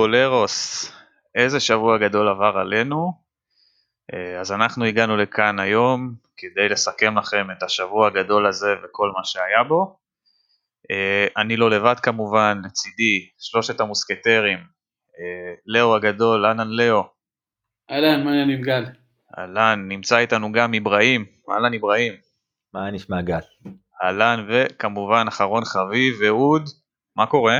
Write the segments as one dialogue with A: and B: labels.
A: פוטבולרוס, איזה שבוע גדול עבר עלינו. אה, אז אנחנו הגענו לכאן היום כדי לסכם לכם את השבוע הגדול הזה וכל מה שהיה בו. אה, אני לא לבד כמובן, לצידי שלושת המוסקטרים, אה, לאו הגדול, אהלן לאו,
B: אהלן, מה העניינים גל?
A: אהלן, נמצא איתנו גם אברהים, אהלן אברהים,
C: מה נשמע גל?
A: אהלן וכמובן אחרון חביב, אהוד, מה קורה?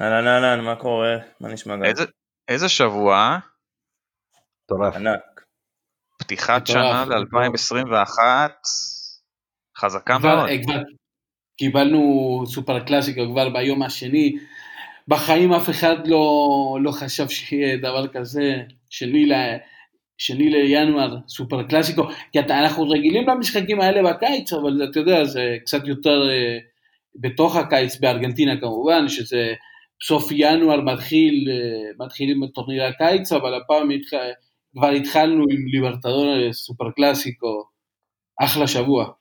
D: אהלן אהלן, מה קורה? מה נשמע גם?
A: איזה, איזה שבוע?
C: מטורף.
D: ענק.
A: פתיחת שנה
B: מטורף.
A: ל-2021, חזקה מאוד.
B: אה, כבר קיבלנו סופר קלאסיקו כבר ביום השני. בחיים אף אחד לא, לא חשב שיהיה דבר כזה, שני, ל, שני לינואר סופר קלאסיקו, כי אתה, אנחנו רגילים למשחקים האלה בקיץ, אבל אתה יודע, זה קצת יותר אה, בתוך הקיץ בארגנטינה כמובן, שזה סוף ינואר מתחיל, אה, מתחילים את טורניר הקיץ, אבל הפעם התח... כבר התחלנו עם ליברטדורס סופר קלאסיקו, אחלה שבוע.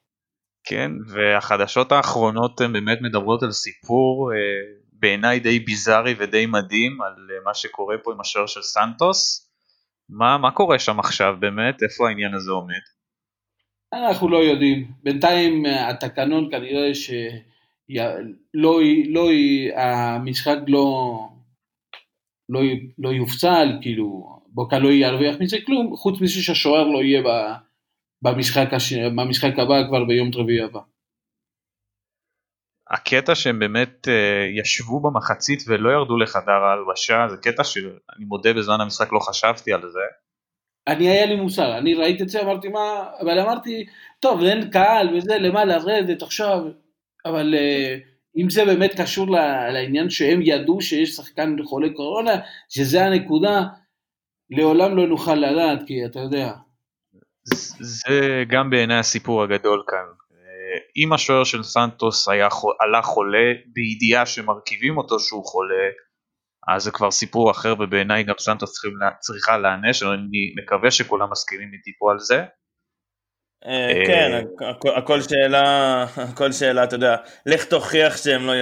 A: כן, והחדשות האחרונות הן באמת מדברות על סיפור אה, בעיניי די ביזארי ודי מדהים על אה, מה שקורה פה עם השוער של סנטוס. מה, מה קורה שם עכשיו באמת? איפה העניין הזה עומד?
B: אנחנו לא יודעים. בינתיים התקנון כנראה שלא, לא, המשחק לא, לא, לא יופסל, כאילו, בוקה לא ירוויח מזה כלום, חוץ מזה שהשוער לא יהיה ב- במשחק, הש... במשחק הבא כבר ביום רביעי הבא.
A: הקטע שהם באמת אה, ישבו במחצית ולא ירדו לחדר ההלבשה זה קטע שאני מודה בזמן המשחק לא חשבתי על זה.
B: אני היה לי מוסר, אני ראיתי את זה, אמרתי מה, אבל אמרתי, טוב, אין קהל וזה, למה לרדת עכשיו, אבל אה, אם זה באמת קשור לעניין שהם ידעו שיש שחקן חולה קורונה, שזה הנקודה, לעולם לא נוכל לדעת, כי אתה יודע,
A: זה גם בעיניי הסיפור הגדול כאן. אה, אם השוער של סנטוס היה, עלה חולה בידיעה שמרכיבים אותו שהוא חולה, אז זה כבר סיפור אחר ובעיניי גם סנטוס צריכים, צריכה להיענש, אני מקווה שכולם מסכימים איתי פה על זה.
D: אה,
A: אה,
D: כן, הכ- הכל שאלה, הכל שאלה, אתה יודע, לך תוכיח שהם לא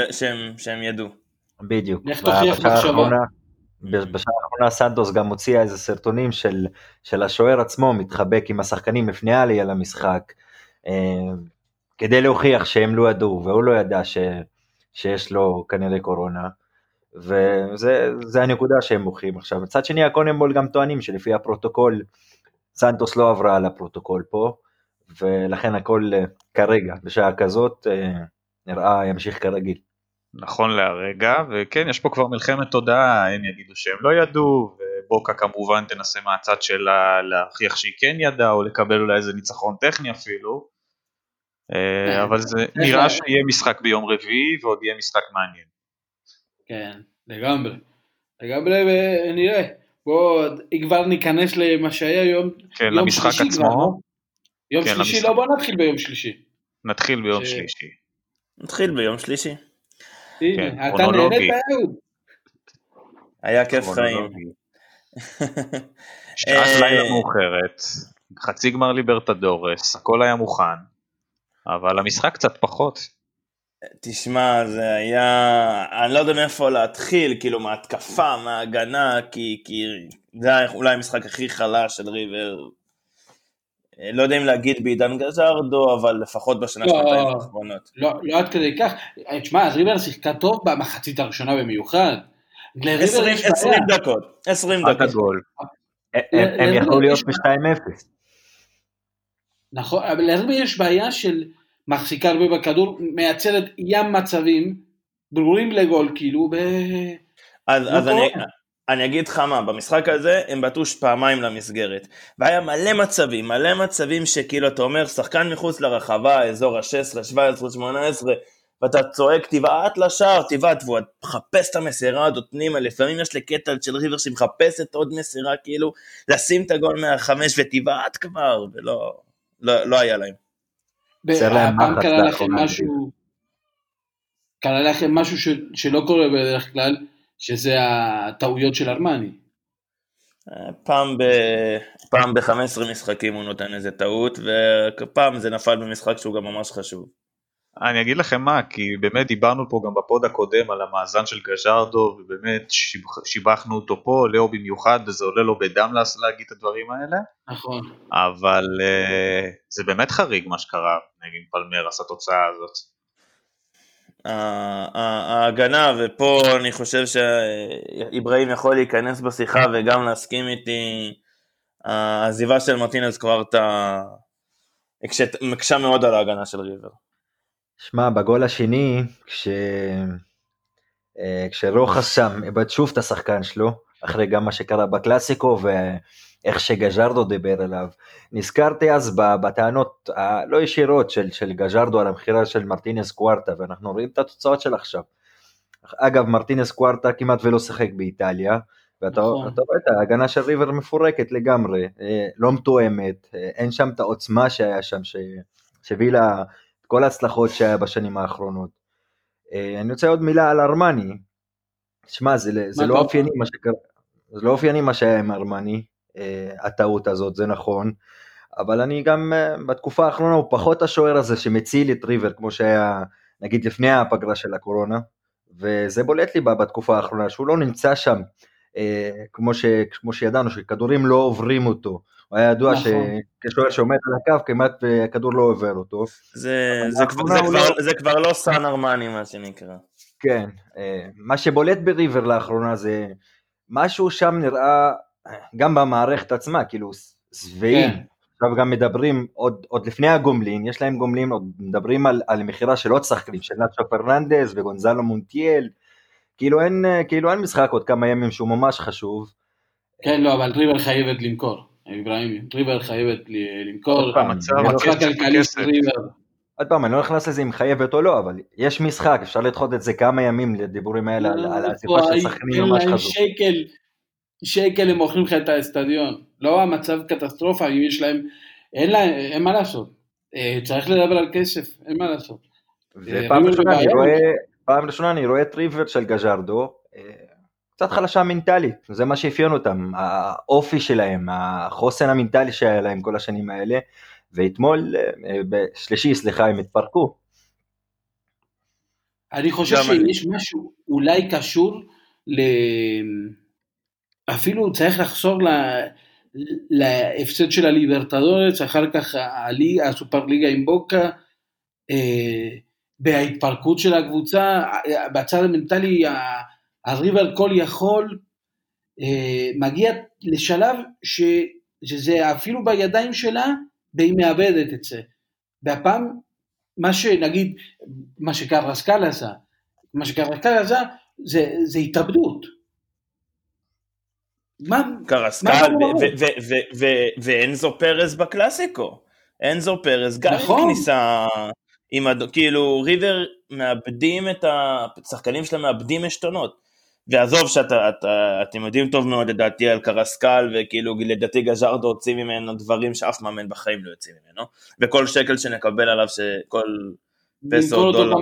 D: ידעו.
C: בדיוק.
B: לך תוכיח
C: בשעה
B: מחשבה.
C: האחרונה- בשעה האחרונה סנטוס גם הוציאה איזה סרטונים של, של השוער עצמו מתחבק עם השחקנים לפני העלייה למשחק, אה, כדי להוכיח שהם לא ידעו, והוא לא ידע ש, שיש לו כנראה קורונה, וזה זה הנקודה שהם מוכיחים עכשיו. מצד שני הקונמבול גם טוענים שלפי הפרוטוקול, סנטוס לא עברה על הפרוטוקול פה, ולכן הכל אה, כרגע, בשעה כזאת, אה, נראה ימשיך כרגיל.
A: נכון להרגע, וכן, יש פה כבר מלחמת תודעה, הם יגידו שהם לא ידעו, ובוקה כמובן תנסה מהצד שלה להוכיח שהיא כן ידעה, או לקבל אולי איזה ניצחון טכני אפילו. אה, אבל זה נראה שיהיה משחק ביום רביעי, ועוד יהיה משחק מעניין.
B: כן, לגמרי, לגמרי ונראה, בואו כבר ניכנס למה שהיה יום,
A: כן,
B: יום
A: למשחק עצמו.
B: יום
A: כן,
B: שלישי,
A: למשחק.
B: לא בוא נתחיל ביום שלישי.
A: נתחיל ביום
B: ש-
A: שלישי.
D: נתחיל ביום שלישי.
B: הנה, אתה. נהנית אהוד?
D: היה כיף חיים.
A: שעת
D: אה,
A: לילה מאוחרת, חצי גמר ליברטדורס, הכל היה מוכן, אבל המשחק קצת פחות.
D: תשמע, זה היה... אני לא יודע מאיפה להתחיל, כאילו מההתקפה, מההגנה, כי, כי זה היה אולי המשחק הכי חלש של ריבר. אה, לא יודע אם להגיד בעידן גזרדו, אבל לפחות בשנה
B: לא.
D: שנתיים האחרונות.
B: לא, לא עד כדי כך, אה, תשמע, אז ריבר שיחקה טוב במחצית הראשונה במיוחד. לריבר
D: 20
B: יש בעיה.
D: 20 דקות, 20
A: עד
D: דקות.
A: הגול.
C: הם, יכלו להיות
B: יש-
C: ב-2-0.
B: נכון, אבל לריבר יש בעיה של מחזיקה הרבה בכדור, מייצרת ים מצבים ברורים לגול, כאילו, ב...
D: אז,
B: לא
D: אז אני. אני אגיד לך מה, במשחק הזה הם בעטו פעמיים למסגרת. והיה מלא מצבים, מלא מצבים שכאילו אתה אומר, שחקן מחוץ לרחבה, אזור ה-16, 17, 18, ואתה צועק תבעט לשער, תבעט, והוא מחפש את המסירה הזאת פנימה, לפעמים יש לי קטע של ריבר שמחפשת עוד מסירה, כאילו, לשים את הגול מהחמש ותבעט כבר, ולא לא, לא היה להם.
B: הפעם קרה לכם משהו, קרה לכם משהו שלא קורה בדרך כלל, שזה הטעויות של ארמני.
D: פעם ב... פעם ב-15 משחקים הוא נותן איזה טעות, ופעם זה נפל במשחק שהוא גם ממש חשוב.
A: אני אגיד לכם מה, כי באמת דיברנו פה גם בפוד הקודם על המאזן של גז'רדו, ובאמת שיבח- שיבחנו אותו פה, לאו במיוחד, וזה עולה לו בדם להגיד את הדברים האלה,
B: נכון.
A: אבל uh, זה באמת חריג מה שקרה נגד פלמרס, התוצאה הזאת.
D: ה- ה- ההגנה, ופה אני חושב שאיברהים יכול להיכנס בשיחה וגם להסכים איתי, העזיבה של מרטינז קוורטה הקשת- מקשה מאוד על ההגנה של ריבר.
C: שמע, בגול השני, כש... אה, כשרוחס שם איבד שוב את השחקן שלו, אחרי גם מה שקרה בקלאסיקו ואיך שגז'רדו דיבר אליו, נזכרתי אז בטענות הלא ישירות של, של גז'רדו על המכירה של מרטינס קוורטה, ואנחנו רואים את התוצאות של עכשיו. אגב, מרטינס קוורטה כמעט ולא שיחק באיטליה, ואתה
B: נכון.
C: רואה את ההגנה של ריבר מפורקת לגמרי, אה, לא מתואמת, אה, אין שם את העוצמה שהיה שם, שהביא לה את כל ההצלחות שהיה בשנים האחרונות. אה, אני רוצה עוד מילה על ארמני. שמע, זה, זה לא
B: אתה
C: אופייני מה שקרה, זה לא אופייני מה שהיה עם ארמני, הטעות הזאת, זה נכון, אבל אני גם, אה, בתקופה האחרונה הוא פחות השוער הזה שמציל את ריבר, כמו שהיה, נגיד, לפני הפגרה של הקורונה, וזה בולט לי בתקופה האחרונה, שהוא לא נמצא שם, אה, כמו, ש, כמו שידענו, שכדורים לא עוברים אותו. הוא היה ידוע
B: נכון.
C: שכשוער שעומד על הקו, כמעט אה, הכדור לא עובר אותו.
D: זה, זה, כבר, זה, כבר,
C: לא-
D: זה כבר לא סן ארמני מה שנקרא.
C: כן, אה, מה שבולט בריבר לאחרונה זה משהו שם נראה אה, גם במערכת עצמה, כאילו שבעים.
B: כן.
C: עכשיו גם מדברים עוד, עוד לפני הגומלין, יש להם גומלין, עוד מדברים על, על מכירה של עוד שחקנים, של נאצ'ו פרננדס וגונזלו מונטיאל, כאילו אין, אה, כאילו אין משחק עוד כמה ימים שהוא ממש חשוב.
B: כן, לא, אבל ריבר חייבת למכור. אברהים, ריבר חייבת למכור.
C: עוד לא-
B: כלכלית
A: בכסף.
B: ריבר.
C: עוד פעם, אני לא נכנס לזה אם חייבת או לא, אבל יש משחק, אפשר לדחות את זה כמה ימים לדיבורים האלה על, על העזיבה של שחקנים ממש.
B: שקל, שקל הם מוכרים לך את האצטדיון. לא המצב קטסטרופה, אם יש להם, אין להם, אין מה לעשות. אה, צריך לדבר על כסף, אין מה לעשות.
C: ופעם
B: ריבר
C: ראשונה אני. רואה, פעם ראשונה אני רואה את ריבר של גז'רדו, אה, קצת חלשה מנטלית, זה מה שאפיין אותם, האופי שלהם, החוסן המנטלי שהיה להם כל השנים האלה, ואתמול, אה, בשלישי, סליחה, הם התפרקו.
B: אני חושב. שיש משהו אולי קשור ל... אפילו צריך לחזור ל... להפסד של הליברטדורס, אחר כך הלי, הסופר ליגה עם בוקה, אה, בהתפרקות של הקבוצה, בצד המנטלי, הריבר כל יכול, אה, מגיע לשלב ש, שזה אפילו בידיים שלה, והיא מאבדת את זה. והפעם, מה שנגיד, מה שקרסקל עשה, מה שקרסקל עשה, זה, זה התאבדות. מה,
D: קרסקל ואנזו פרז בקלאסיקו. אנזו פרז גם
B: נכון.
D: כניסה, עם הד... כאילו ריבר מאבדים את ה... השחקנים שלהם מאבדים עשתונות. ועזוב שאתה, אתה, אתם יודעים טוב מאוד לדעתי על קרסקל, וכאילו לדעתי גז'רדו הוציא ממנו דברים שאף מאמן בחיים לא יוציא ממנו, וכל שקל שנקבל עליו, שכל פסו דולר,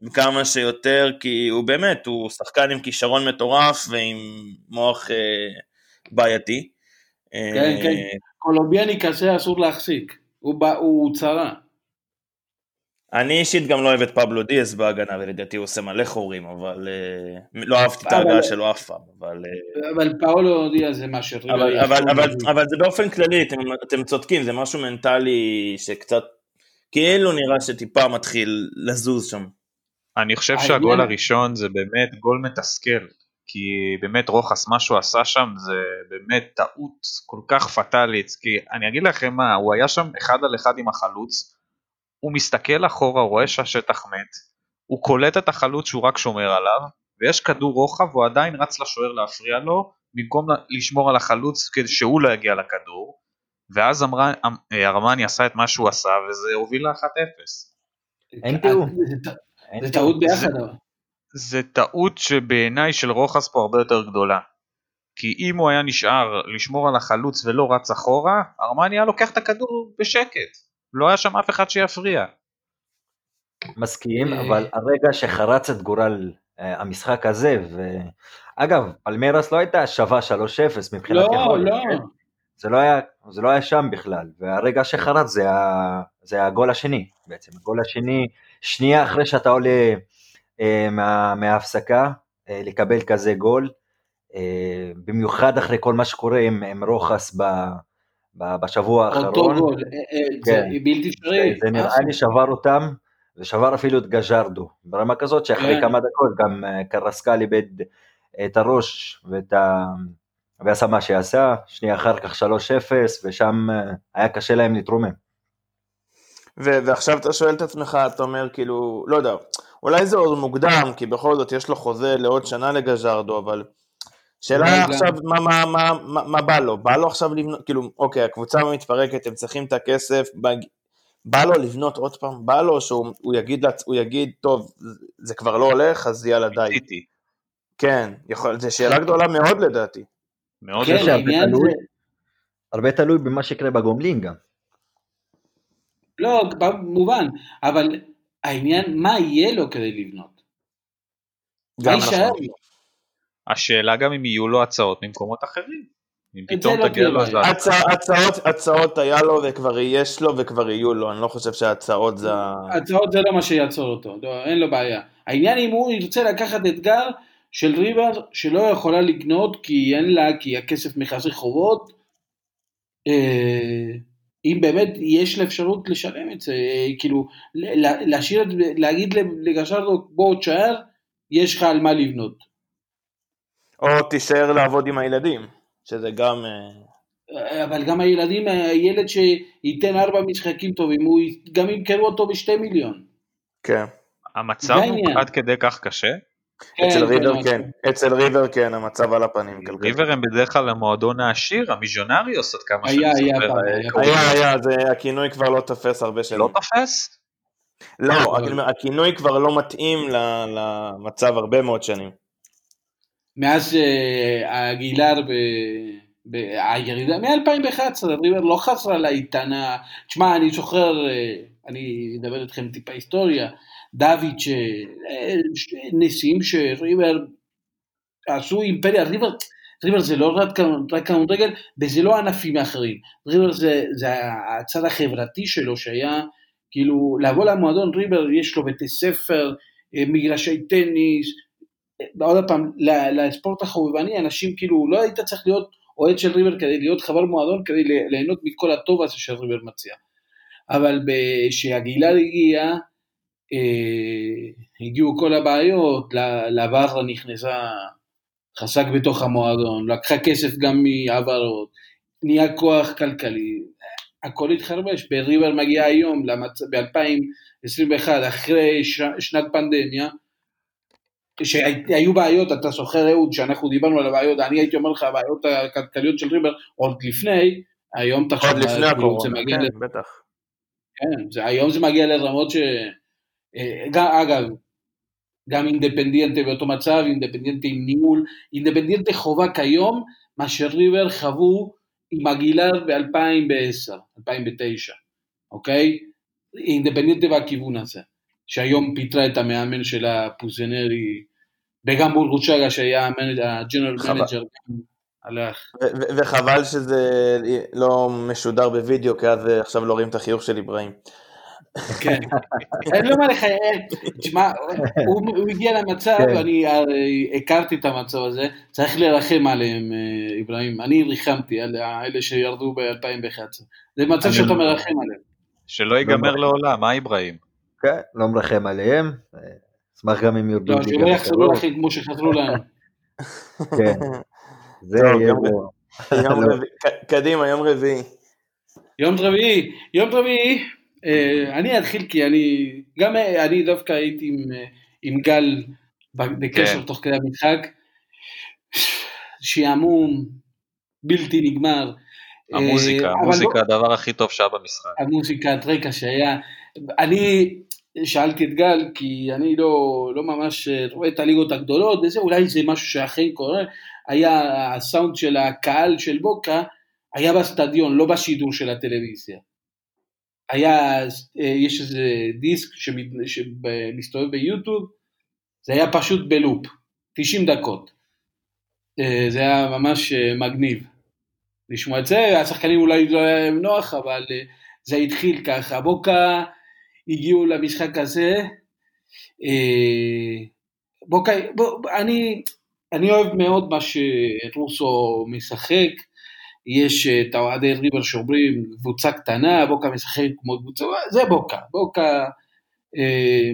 B: כמה שיותר
D: משנה,
B: מהר.
D: כמה שיותר, כי הוא באמת, הוא שחקן עם כישרון מטורף ועם מוח אה, בעייתי.
B: כן,
D: אה,
B: כן. קולומביאני כזה אסור להחזיק, הוא, בא- הוא צרה.
D: אני אישית גם לא אוהב את פבלו דיאס בהגנה, ולדעתי הוא עושה מלא חורים, אבל אה, לא אהבתי את ההגנה שלו אף פעם, אבל... אה,
B: אבל פאולו דיאז זה שריבר
D: אבל, זה באופן כללי, אתם צודקים, זה משהו מנטלי שקצת, כאילו נראה שטיפה מתחיל לזוז שם.
A: אני חושב שהגול הראשון זה באמת גול מתסכל, כי באמת רוחס מה שהוא עשה שם זה באמת טעות כל כך פטאלית, כי אני אגיד לכם מה, הוא היה שם אחד על אחד עם החלוץ, הוא מסתכל אחורה, הוא רואה שהשטח מת, הוא קולט את החלוץ שהוא רק שומר עליו, ויש כדור רוחב והוא עדיין רץ לשוער להפריע לו, במקום לשמור על החלוץ כדי שהוא לא יגיע לכדור, ואז אמרה, ארמני עשה את מה שהוא עשה וזה הוביל ל-1-0.
C: אין תיאום.
B: זה זה. טעות ביחד. אבל.
A: זה טעות שבעיניי של רוחס פה הרבה יותר גדולה. כי אם הוא היה נשאר לשמור על החלוץ ולא רץ אחורה, ארמני היה לוקח את הכדור בשקט. לא היה שם אף אחד שיפריע.
C: מסכים,
B: אה.
C: אבל הרגע שחרץ את גורל אה, המשחק הזה, ואגב, פלמרס לא הייתה שווה 3-0 מבחינת
B: לא,
C: יכולת,
B: לא.
C: כן? זה לא היה, זה לא היה שם בכלל, והרגע שחרץ זה, ה, זה הגול השני בעצם, הגול השני, שנייה אחרי שאתה עולה אה, מה, מההפסקה, אה, לקבל כזה גול, אה, במיוחד אחרי כל מה שקורה עם, עם רוחס ב, ב, בשבוע
B: אותו
C: האחרון,
B: גול. אה, אה, זה
C: כן.
B: בלתי אפשרי.
C: זה נראה לי שבר אותם, ושבר אפילו את גז'רדו, ברמה כזאת שאחרי
B: כן.
C: כמה דקות גם אה, קרסקל איבד את הראש ואת ה... ועשה מה שעשה, שנייה אחר כך 3-0, ושם היה קשה להם להתרומם.
D: ו- ועכשיו אתה שואל את עצמך, אתה אומר כאילו, לא יודע, אולי זה עוד מוקדם, כי בכל זאת יש לו חוזה לעוד שנה לגז'רדו, אבל שאלה. עכשיו, מה, מה, מה, מה, מה בא לו? בא לו עכשיו לבנות, כאילו, אוקיי, הקבוצה מתפרקת, הם צריכים את הכסף, בא, בא לו לבנות עוד פעם? בא לו שהוא הוא יגיד, הוא יגיד, טוב, זה- כבר לא הולך, אז יאללה די.
A: ציטי.
D: כן, יכול, זו שאלה גדולה מאוד לדעתי.
A: מאוד
B: כן, העניין
C: תלוי.
B: זה...
C: הרבה תלוי במה שיקרה בגומלין גם.
B: לא, במובן, אבל העניין, מה יהיה לו כדי לבנות? מה
D: גם
B: יישאר
D: נכון.
B: לו?
A: השאלה גם אם יהיו לו הצעות ממקומות אחרים. אם
B: את
A: פתאום
B: לא
A: תגיע לו.
D: הצע, הצעות, הצעות היה לו וכבר יש לו וכבר יהיו לו, אני לא חושב שההצעות זה...
B: הצעות זה לא מה שיעצור אותו, לא, אין לו בעיה. העניין אם הוא ירצה לקחת אתגר של ריבר שלא יכולה לקנות כי אין לה, כי הכסף מכסה חובות, אה, אם באמת יש לה אפשרות לשלם את זה, אה, כאילו, להשאיר להגיד לגשרדו בוא תשאר, יש לך על מה לבנות.
D: או תישאר לעבוד עם הילדים, שזה גם... אה,
B: אבל גם הילדים, הילד שייתן ארבע משחקים טובים, הוא, גם ימכרו אותו בשתי מיליון.
D: כן.
A: המצב הוא. עד כדי כך קשה.
D: אצל
B: כן,
D: ריבר
B: כן,
D: אצל ריבר כן, המצב על הפנים.
A: ריבר הם בדרך כלל המועדון העשיר, המיז'ונריוס עד כמה שאני זוכר. אה,
B: היה
A: קוראים
D: היה. היה, זה, הכינוי כבר לא תופס הרבה שנים.
A: לא תופס?
D: לא, אומר, הכינוי כבר לא מתאים למצב הרבה מאוד שנים.
B: מאז אה, הגילר, ב, ב, הירידה, מ-2011, ריבר לא חזרה לאיתנה, תשמע, אני זוכר, אה, אני אדבר איתכם טיפה היסטוריה, ש- אה, נשיאים שריבר עשו אימפריה, ריבר, ריבר זה לא רק רק כדורגל, וזה לא ענפים אחרים, ריבר זה, זה הצד החברתי שלו שהיה, כאילו, לבוא למועדון ריבר, יש לו בתי ספר, אה, מגרשי טניס, עוד פעם, לספורט החובבני, אנשים כאילו, לא היית צריך להיות אוהד של ריבר כדי להיות חבר מועדון, כדי ליהנות מכל הטוב הזה של ריבר מציע. אבל כשהגילר הגיע, אה, הגיעו כל הבעיות, ל- לבררה נכנסה, חזק בתוך המועדון, לקחה כסף גם מהעברות, נהיה כוח כלכלי, הכל התחרבש, בריבר מגיע היום, ב-2021, אחרי ש- שנת פנדמיה, שהיו בעיות, אתה זוכר אהוד, שאנחנו דיברנו על הבעיות, אני הייתי אומר לך הבעיות הכלכליות של ריבר עוד לפני, היום תחשוב,
D: עוד לפני הקורונה, כן,
B: ל-
D: בטח.
B: כן, זה, היום זה מגיע לרמות ש... גם, אגב, גם אינדפנדיאנטה באותו מצב, אינדפנדיאנטה עם ניהול, אינדפנדיאנטה חובה כיום, מה שריבר חוו עם הגילר ב-2010, 2009, אוקיי? אינדפנדיאנטה בכיוון הזה, שהיום פיטרה את המאמן של פוסינרי, וגם בורושאגה שהיה ה
D: general
B: manager, הלך.
D: וחבל שזה לא משודר בווידאו, כי אז עכשיו לא רואים את החיוך של אברהים.
B: כן. אין לו מה לחייך, תשמע, הוא הגיע למצב,
C: כן.
B: אני הרי הכרתי את המצב הזה, צריך לרחם עליהם, אה, אברהים, אני ריחמתי על אלה שירדו ב-2011, זה מצב שאתה מרחם עליהם.
A: שלא ייגמר לעולם, מה אברהים?
C: כן, לא מרחם עליהם, אה, אשמח גם אם יורדו
B: לא, שלא יחזרו. לכם כמו שחזרו לנו.
C: כן, זה
D: יום
C: לא.
D: רביעי- ק- קדימה, יום רביעי.
B: יום רביעי, יום רביעי, אה, אני אתחיל כי אני, גם אה, אני דווקא הייתי עם, אה, עם גל בקשר
A: כן.
B: תוך כדי המשחק, שעמום, בלתי נגמר. אה,
A: המוזיקה,
B: אבל לא-
A: המוזיקה הדבר הכי טוב שהיה במשחק.
B: המוזיקת רקע שהיה, אני, שאלתי את גל, כי אני לא, לא ממש רואה את הליגות הגדולות וזה, אולי זה משהו שאכן קורה, היה הסאונד של הקהל של בוקה, היה בסטדיון, לא בשידור של הטלוויזיה. היה, יש איזה דיסק שמסתובב ביוטיוב, זה היה פשוט בלופ, 90 דקות. זה היה ממש מגניב לשמוע את זה, השחקנים אולי לא היה להם נוח, אבל זה התחיל ככה. בוקה הגיעו למשחק הזה, בוקה, בוא, אני, אני אוהב מאוד מה שרוסו משחק, יש את האוהדי ריבר שאומרים קבוצה קטנה, בוקה משחק כמו קבוצה, זה בוקה, בוקה, אה,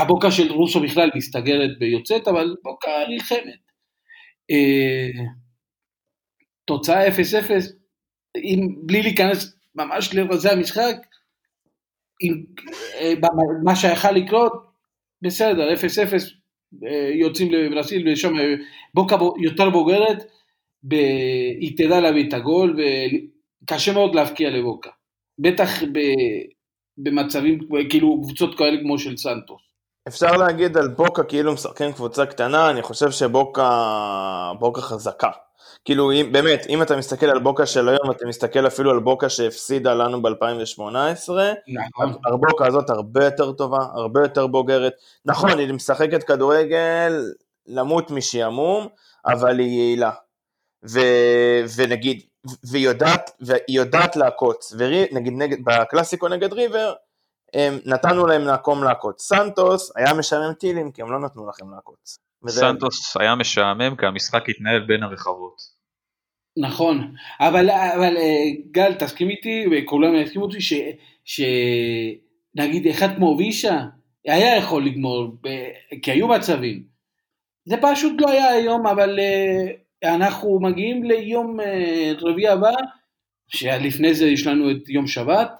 B: הבוקה של רוסו בכלל מסתגרת ביוצאת, אבל בוקה נלחמת. אה, תוצאה 0-0, בלי להיכנס ממש לרזי המשחק, עם, אה, מה שיכל לקרות, בסדר, 0-0, אה, יוצאים לברסיל ושם בוקה יותר בוגרת, ב... היא תדע להביא את הגול וקשה מאוד להבקיע לבוקה. בטח ב... במצבים, כאילו קבוצות כאלה כמו של סנטוס.
D: אפשר להגיד על בוקה כאילו משחקים קבוצה קטנה, אני חושב שבוקה בוקה חזקה. כאילו אם, באמת, אם אתה מסתכל על בוקה של היום, אתה מסתכל אפילו על בוקה שהפסידה לנו ב-2018, נכון. הבוקה הזאת הרבה יותר טובה, הרבה יותר בוגרת. נכון, היא משחקת כדורגל למות משעמום, אבל היא יעילה. ו, ונגיד, והיא יודעת, והיא יודעת לעקוץ, ונגיד נגד, בקלאסיקו נגד ריבר, הם, נתנו להם מקום לעקוץ. סנטוס היה משעמם טילים, כי הם לא נתנו לכם לעקוץ.
A: סנטוס היה משעמם כי המשחק התנהל בין הרחבות.
B: נכון, אבל, אבל אה, גל, תסכים איתי, וכולם יסכימו אותי, שנגיד אחד כמו וישה, היה יכול לגמור, ב, כי היו מצבים. זה פשוט לא היה היום, אבל אה, אנחנו מגיעים ליום אה, רביעי הבא, שלפני זה יש לנו את יום שבת,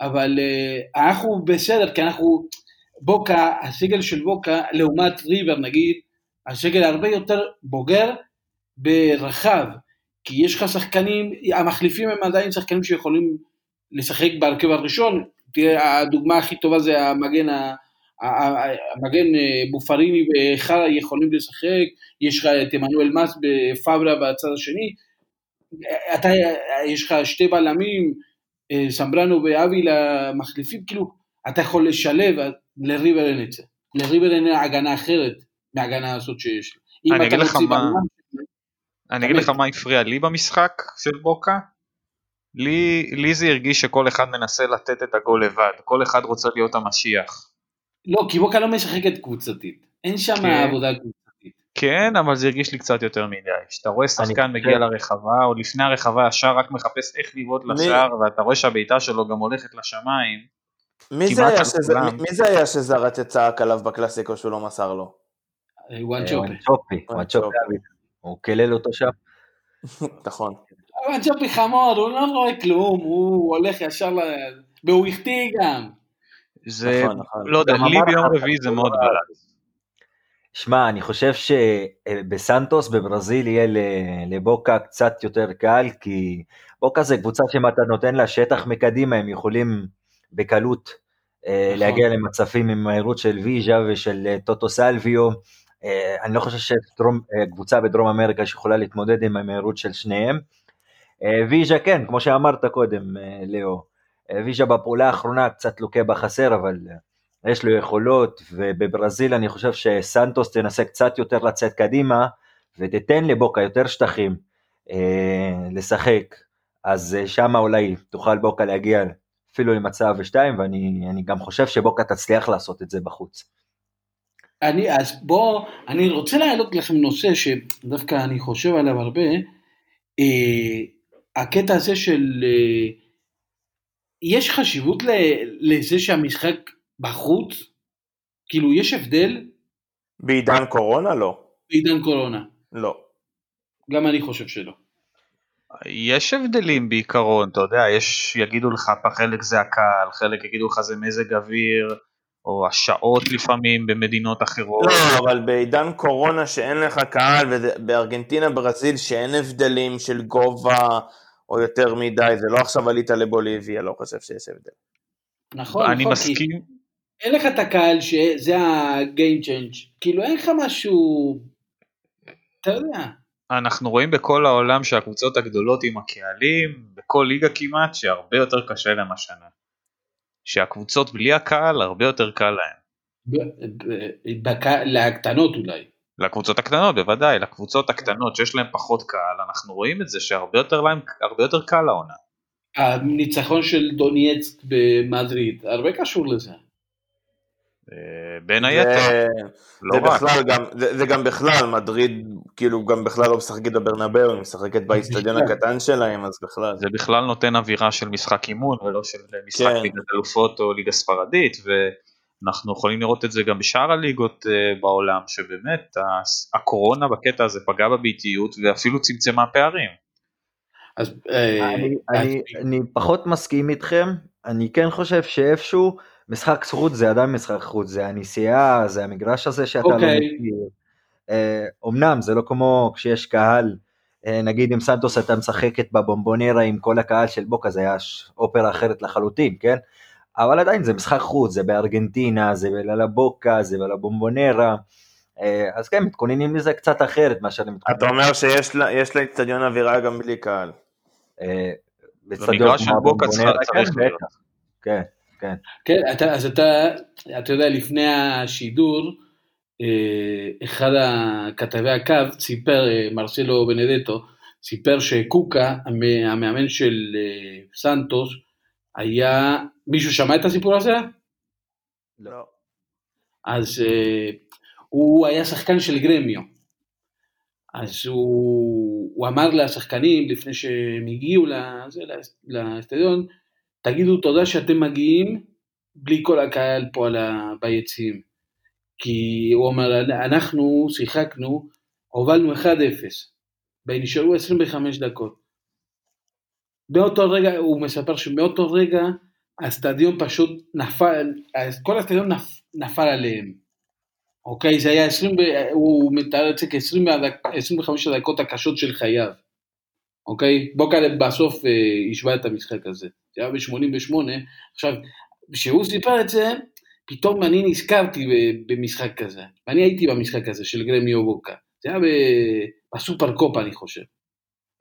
B: אבל אה, אנחנו בסדר, כי אנחנו, בוקה, הסגל של בוקה, לעומת ריבר נגיד, הסגל הרבה יותר בוגר ברחב, כי יש לך שחקנים, המחליפים הם עדיין שחקנים שיכולים לשחק בהרכב הראשון, תראה, הדוגמה הכי טובה זה המגן המגן אה, בופריני וחרא יכולים לשחק, יש לך את עמנואל מס בפאברה בצד השני, אתה, יש לך שתי בלמים, אה, סמברנו ואבי למחליפים, כאילו, אתה יכול לשלב, לריבר אין את זה. לריבר אין הגנה אחרת מההגנה הזאת שיש
A: לו. אני אגיד לך מה... אני אגיד לך מה הפריע לי במשחק של בוקה. לי, לי זה הרגיש שכל אחד מנסה לתת את הגול לבד, כל אחד רוצה להיות המשיח.
B: לא, כי בוקה לא משחקת קבוצתית. אין שם כן. עבודה קבוצתית.
A: כן, אבל זה הרגיש לי קצת יותר מדי. כשאתה רואה שחקן מגיע לרחבה, או לפני הרחבה ישר רק מחפש איך לבעוט לשער, ואתה רואה שהבעיטה שלו גם הולכת לשמיים.
D: מי זה, היה שזה, מי זה היה שזרט צעק עליו בקלאסיקו שהוא לא מסר לו?
B: אה, וואן צ'ופי.
C: וואן צ'ופי. הוא קלל אותו שם.
D: נכון.
B: וואן צ'ופי חמור, הוא לא רואה כלום, הוא הולך ישר ל... והוא החטיא גם.
A: זה, נכון, נכון. לא יודע, לי ביום רביעי זה מאוד בלט.
C: שמע, אני חושב שבסנטוס בברזיל יהיה לבוקה קצת יותר קל, כי בוקה זה קבוצה שאם אתה נותן לה שטח מקדימה, הם יכולים בקלות אה, נכון. להגיע למצבים עם מהירות של ויז'ה ושל אה, טוטו סלוויו. אה, אני לא חושב שקבוצה בדרום אמריקה שיכולה להתמודד עם המהירות של שניהם. ויז'ה כן, כמו שאמרת קודם, לאו. ויז'ה בפעולה האחרונה קצת לוקה בחסר, אבל יש לו יכולות, ובברזיל אני חושב שסנטוס תנסה קצת יותר לצאת קדימה, ותיתן לבוקה יותר שטחים אה, לשחק, אז אה, שמה אולי תוכל בוקה להגיע אפילו למצב ושתיים, ואני גם חושב שבוקה תצליח לעשות את זה בחוץ.
B: אני, אז בוא, אני רוצה להעלות לכם נושא שדווקא אני חושב עליו הרבה, אה, הקטע הזה של אה, יש חשיבות לזה שהמשחק בחוץ? כאילו, יש הבדל?
D: בעידן קורונה לא.
B: בעידן קורונה.
D: לא.
B: גם אני חושב שלא.
A: יש הבדלים בעיקרון, אתה יודע, יש, יגידו לך, חלק זה הקהל, חלק יגידו לך זה מזג אוויר, או השעות לפעמים במדינות אחרות.
D: לא, אבל בעידן קורונה שאין לך קהל, ובארגנטינה, ברזיל, שאין הבדלים של גובה, או יותר מדי, זה לא עכשיו עלית לבוליביה, לא חושב שיש הבדל.
B: נכון,
A: אני נכון, מסכים.
B: אין לך את הקהל שזה ה-game change, כאילו אין לך משהו, אתה יודע,
A: אנחנו רואים בכל העולם שהקבוצות הגדולות עם הקהלים, בכל ליגה כמעט, שהרבה יותר קשה להם השנה. שהקבוצות בלי הקהל הרבה יותר קל להם.
B: בק- לקטנות אולי.
A: לקבוצות הקטנות בוודאי, לקבוצות הקטנות שיש להם פחות קהל, אנחנו רואים את זה שהרבה יותר להם, יותר קל לעונה.
B: הניצחון של דונייצק במדריד, הרבה קשור לזה.
A: אה, בין היתר,
D: זה,
A: לא רק.
D: זה, זה גם בכלל, מדריד כאילו גם בכלל לא משחקת בברנבאו, היא משחקת באיצטדיון. הקטן שלהם, אז בכלל.
A: זה בכלל נותן אווירה של משחק אימון ולא של משחק
D: כן.
A: ליגת אלופות או ליגה ספרדית ואנחנו יכולים לראות את זה גם בשאר הליגות אה, בעולם שבאמת הקורונה בקטע הזה פגעה בביתיות ואפילו צמצמה פערים.
B: אז אה,
C: אני, אני, אני פחות מסכים איתכם, אני כן חושב שאיפשהו משחק חוץ זה עדיין משחק חוץ, זה הנסיעה, זה המגרש הזה שאתה לא
B: אוקיי.
C: מכיר. אה, אמנם זה לא כמו כשיש קהל, אה, נגיד עם סנטוס אתה משחקת בבומבונרה עם כל הקהל של בוקה, זה היה אופרה אחרת לחלוטין, כן? אבל עדיין זה משחק חוץ, זה בארגנטינה, זה בלבוקה, זה בלבומבונרה, אה, אז כן, מתכוננים לזה קצת אחרת מאשר
D: אתה אומר שיש לאיצטדיון אווירה גם בלי קהל.
C: אה,
A: במגרש של בוקה צריך-
C: כן,
A: להיות.
C: כן, כן.
B: כן, אתה, אז אתה, אתה יודע, לפני השידור, אה, אחד הכתבי הקו סיפר, מרסלו בנדטו, סיפר שקוקה, המ- המאמן של סנטוס, היה, מישהו שמע את הסיפור הזה?
D: לא.
B: אז אה, הוא היה שחקן של גרמיו. אז הוא, הוא אמר לשחקנים לפני שהם הגיעו לאצטדיון, תגידו תודה שאתם מגיעים בלי כל הקהל פה על ה- ביציעים. כי הוא אומר, אנחנו שיחקנו, הובלנו 1-0, ונשארו 25 דקות. באותו רגע, הוא מספר שבאותו רגע הסטדיון פשוט נפל, כל הסטדיון נפ, נפל עליהם. אוקיי, זה היה 20, ב- הוא מתאר את זה כ-25 הדקות הקשות של חייו. אוקיי? בוקאלה בסוף אה, השווה את המשחק הזה. זה היה ב-88. עכשיו, כשהוא סיפר את זה, פתאום אני נזכרתי במשחק כזה. ואני הייתי במשחק הזה של גרמיו בוקה. זה היה בסופר קופה, אני חושב.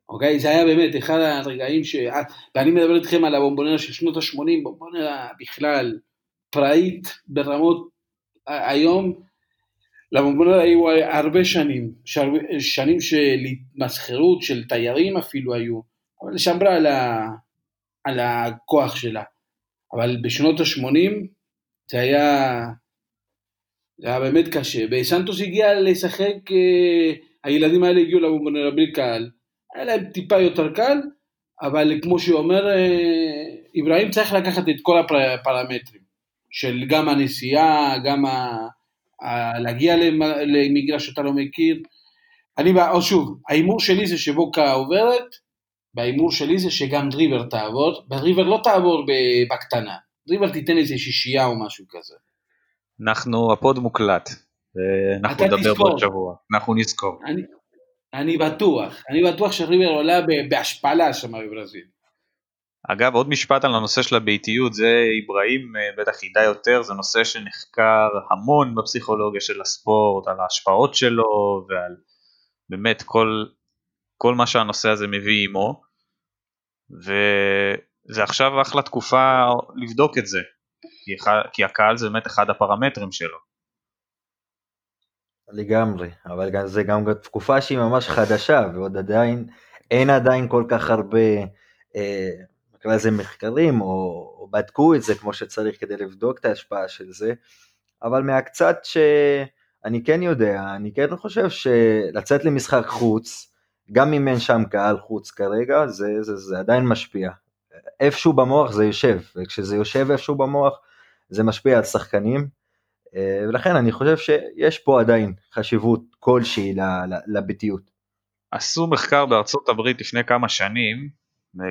B: אוקיי? זה היה באמת אחד הרגעים ש... אה, ואני מדבר איתכם על הבומבונרה של שנות ה-80, בומבונרה בכלל פראית ברמות היום. לבומבונרה היו הרבה שנים, שנים של התמסחרות, של תיירים אפילו היו, אבל שמרה על, ה... על הכוח שלה. אבל בשנות ה-80 זה היה, זה היה באמת קשה. וסנטוס הגיע לשחק, אה, הילדים האלה הגיעו לבומבונרה בלי קהל, היה להם טיפה יותר קל, אבל כמו שאומר אה, אברהים, צריך לקחת את כל הפרמטרים, של גם הנסיעה, גם ה... ה- להגיע למ- למגרש שאתה לא מכיר. אני, בא- או שוב, ההימור שלי זה שבוקה עוברת, וההימור שלי זה שגם ריבר תעבור, וריבר לא תעבור בקטנה, ריבר תיתן איזה שישייה או משהו כזה.
A: אנחנו, הפוד מוקלט, ואנחנו
B: אתה
A: נדבר. בעוד שבוע, אנחנו נזכור.
B: אני, אני בטוח, אני בטוח שריבר עולה בהשפלה שם בברזיל.
A: אגב עוד משפט על הנושא של הביתיות זה אברהים אה, בטח ידע יותר זה נושא שנחקר המון בפסיכולוגיה של הספורט על ההשפעות שלו ועל באמת כל, כל מה שהנושא הזה מביא עמו וזה עכשיו אחלה תקופה לבדוק את זה כי, כי הקהל זה באמת אחד הפרמטרים שלו.
C: לגמרי, אבל זה גם תקופה שהיא ממש חדשה ועוד עדיין אין עדיין כל כך הרבה אה, נקרא לזה מחקרים או, או בדקו את זה כמו שצריך כדי לבדוק את ההשפעה של זה, אבל מהקצת שאני כן יודע, אני כן חושב שלצאת למשחק חוץ, גם אם אין שם קהל חוץ כרגע, זה, זה, זה עדיין משפיע. איפשהו במוח זה יושב, וכשזה יושב איפשהו במוח זה משפיע על שחקנים, אה, ולכן אני חושב שיש פה עדיין חשיבות כלשהי לביתיות.
A: עשו מחקר בארצות הברית לפני כמה שנים,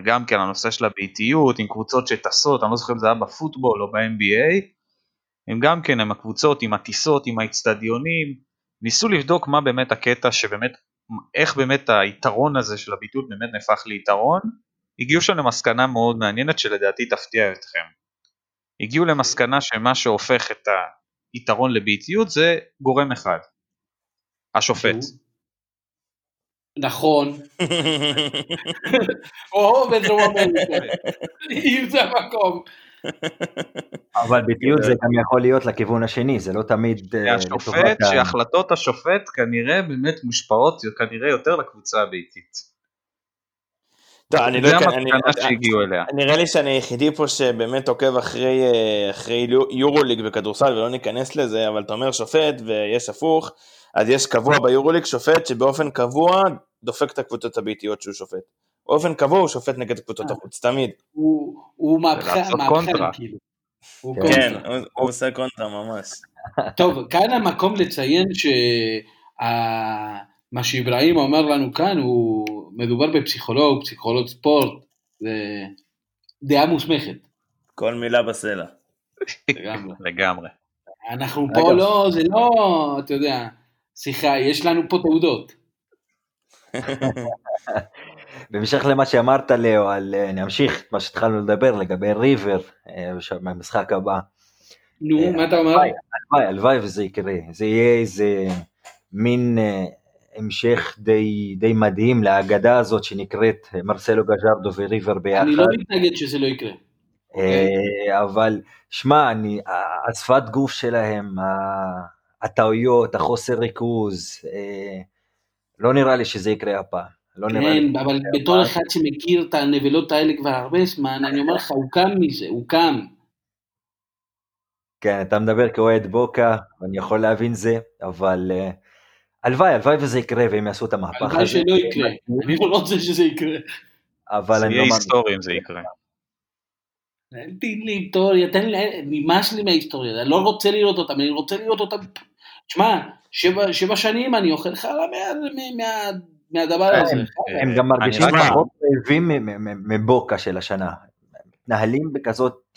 A: גם כן הנושא של הביתיות עם קבוצות שטסות, אני לא זוכר אם זה היה בפוטבול או ב-NBA, הם גם כן הם הקבוצות עם הטיסות, עם האיצטדיונים, ניסו לבדוק מה באמת הקטע שבאמת, איך באמת היתרון הזה של הביתיות באמת נהפך ליתרון, הגיעו שם למסקנה מאוד מעניינת שלדעתי תפתיע אתכם. הגיעו למסקנה שמה שהופך את היתרון לביתיות זה גורם אחד, השופט.
B: נכון, או בדרום אמריקה, אם זה המקום.
C: אבל בדיוק זה גם יכול להיות לכיוון השני, זה לא תמיד אה,
A: השופט, שהחלטות השופט כנראה באמת מושפעות כנראה יותר לקבוצה הביתית.
D: טוב, אני לא אני-
A: שהגיעו אליה.
D: נראה לי שאני היחידי פה שבאמת עוקב אחרי, אה, אחרי יורוליג בכדורסל ולא ניכנס לזה, אבל אתה אומר שופט ויש הפוך, אז יש קבוע ביורוליג שופט שבאופן קבוע דופק את הקבוצות הביתיות שהוא שופט. באופן קבוע הוא שופט נגד קבוצות החוץ, תמיד.
B: הוא- הוא מהפכן. כאילו. הוא
C: כן.
D: כן, הוא עושה קונטרה ממש.
B: טוב, כאן המקום לציין שמה שאיברהים אומר לנו כאן, הוא מדובר בפסיכולוג, פסיכולוג ספורט, זה דעה מוסמכת,
D: כל מילה בסלע.
B: לגמרי.
A: לגמרי.
B: אנחנו פה. לא, זה לא, אתה יודע, שיחה, יש לנו פה תעודות.
C: בהמשך למה שאמרת לאו, על, אה, נמשיך את מה שהתחלנו לדבר לגבי ריבר אה, במשחק הבא.
B: נו,
C: אה,
B: מה אתה אומר?
C: הלוואי, הלוואי, וזה יקרה, זה יהיה איזה מין אה, המשך די, די מדהים לאגדה הזאת שנקראת מרסלו גז'רדו וריבר ביחד.
B: אני לא מתנגד שזה לא יקרה.
C: אה, אבל שמע, אני, השפת גוף שלהם, הטעויות, החוסר ריכוז, אה, לא נראה לי שזה יקרה הפעם. לא.
B: כן, אבל בתור אחד שמכיר את הנבלות האלה כבר הרבה זמן, אני אומר לך, הוא קם מזה, הוא קם.
C: כן, אתה מדבר כאוהד בוקה, ואני יכול להבין זה, אבל אה, הלוואי, הלוואי וזה יקרה והם יעשו את המהפך הזה.
B: הלוואי שלא יקרה, אני לא רוצה שזה יקרה.
C: אבל
A: זה
C: אני
A: יהיה
C: לא מאמין.
A: היסטורי אם זה יקרה.
B: תן לי היסטוריה, תן לי, נמאס לי מההיסטוריה, אני לא רוצה לראות אותם, אני רוצה לראות אותם, שמע, שבע, שבע שנים אני אוכל חלה מה, מה, מהדבר הזה.
C: הם גם מרגישים פחות רעבים מ- מ- מ- מבוקה של השנה. מתנהלים בכזאת,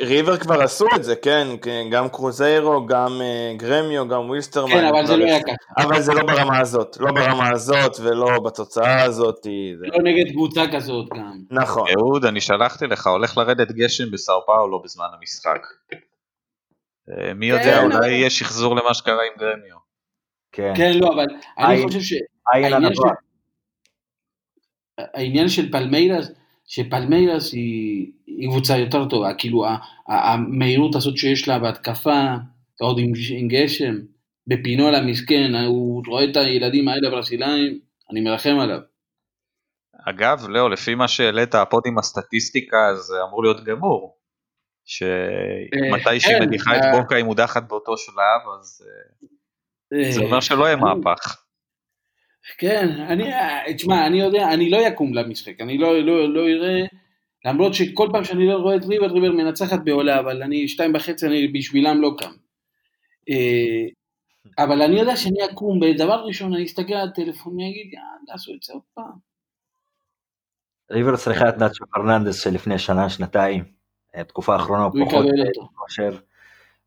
D: ריבר כבר עשו את זה, כן, כן, גם קרוזיירו, גם אה, גרמיו, גם ווילסטרמן.
B: כן, אבל זה
D: כבר
B: לא היה. ככה,
D: אבל זה לא ברמה הזאת, לא ברמה הזאת ולא בתוצאה הזאת. זה...
B: לא נגד קבוצה כזאת גם.
D: נכון.
A: אהוד, אני שלחתי לך, הולך לרדת גשם בסאו פאולו בזמן המשחק. אה, מי יודע,
B: כן,
A: אולי יהיה שחזור למה שקרה עם גרמיו.
C: כן,
B: כן, לא, אבל אני. חושב ש...
C: עין
B: העניין
C: ענווה.
B: העניין של פלמיירס, שפלמיירס היא, היא קבוצה יותר טובה, כאילו המהירות הזאת שיש לה בהתקפה, עוד עם, עם גשם, בפינולה מסכן, הוא רואה את הילדים האלה הברזילאים, אני מרחם עליו.
A: אגב, לאו, לפי מה שהעלית, הפוד עם הסטטיסטיקה, זה אמור להיות גמור. שמתי שהיא
B: כן,
A: מניחה את
B: אה.
A: בוקה היא מודחת באותו שלב, אז אה, זה
B: אה,
A: אומר שלא יהיה מהפך.
B: כן, אני, תשמע, אני יודע, אני לא יקום למשחק, אני לא, לא, לא אראה, למרות שכל פעם שאני לא רואה את ריבר, ריבר מנצחת בעולה, אבל אני שתיים וחצי, אני בשבילם לא קם. אה, אבל אני יודע שאני אקום, ודבר ראשון אני אסתכל על הטלפון, אני אגיד, יאללה, עשו את זה עוד פעם.
C: ריבר צריכה את נאצ'ו פרננדס שלפני שנה, שנתיים. התקופה האחרונה הוא פחות
B: אותו.
C: כושר.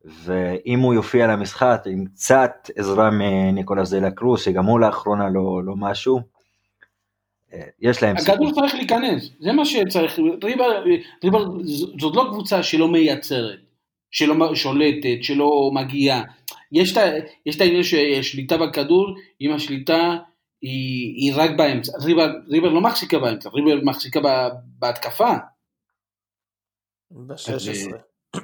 C: ואם הוא יופיע למשחק עם קצת עזרה מניקולס דלה קרוס, שגם הוא לאחרונה לא, לא משהו, אה, יש להם
B: הכדור צריך להיכנס, זה מה שצריך, ריבר, ריבר ז- זאת לא קבוצה שלא מייצרת, שלא שולטת, שלא מגיעה, יש את העניין ששליטה בכדור, אם השליטה היא, היא רק באמצע, ריבר, ריבר לא מחזיקה באמצע, ריבר מחזיקה בהתקפה,
D: ב-16.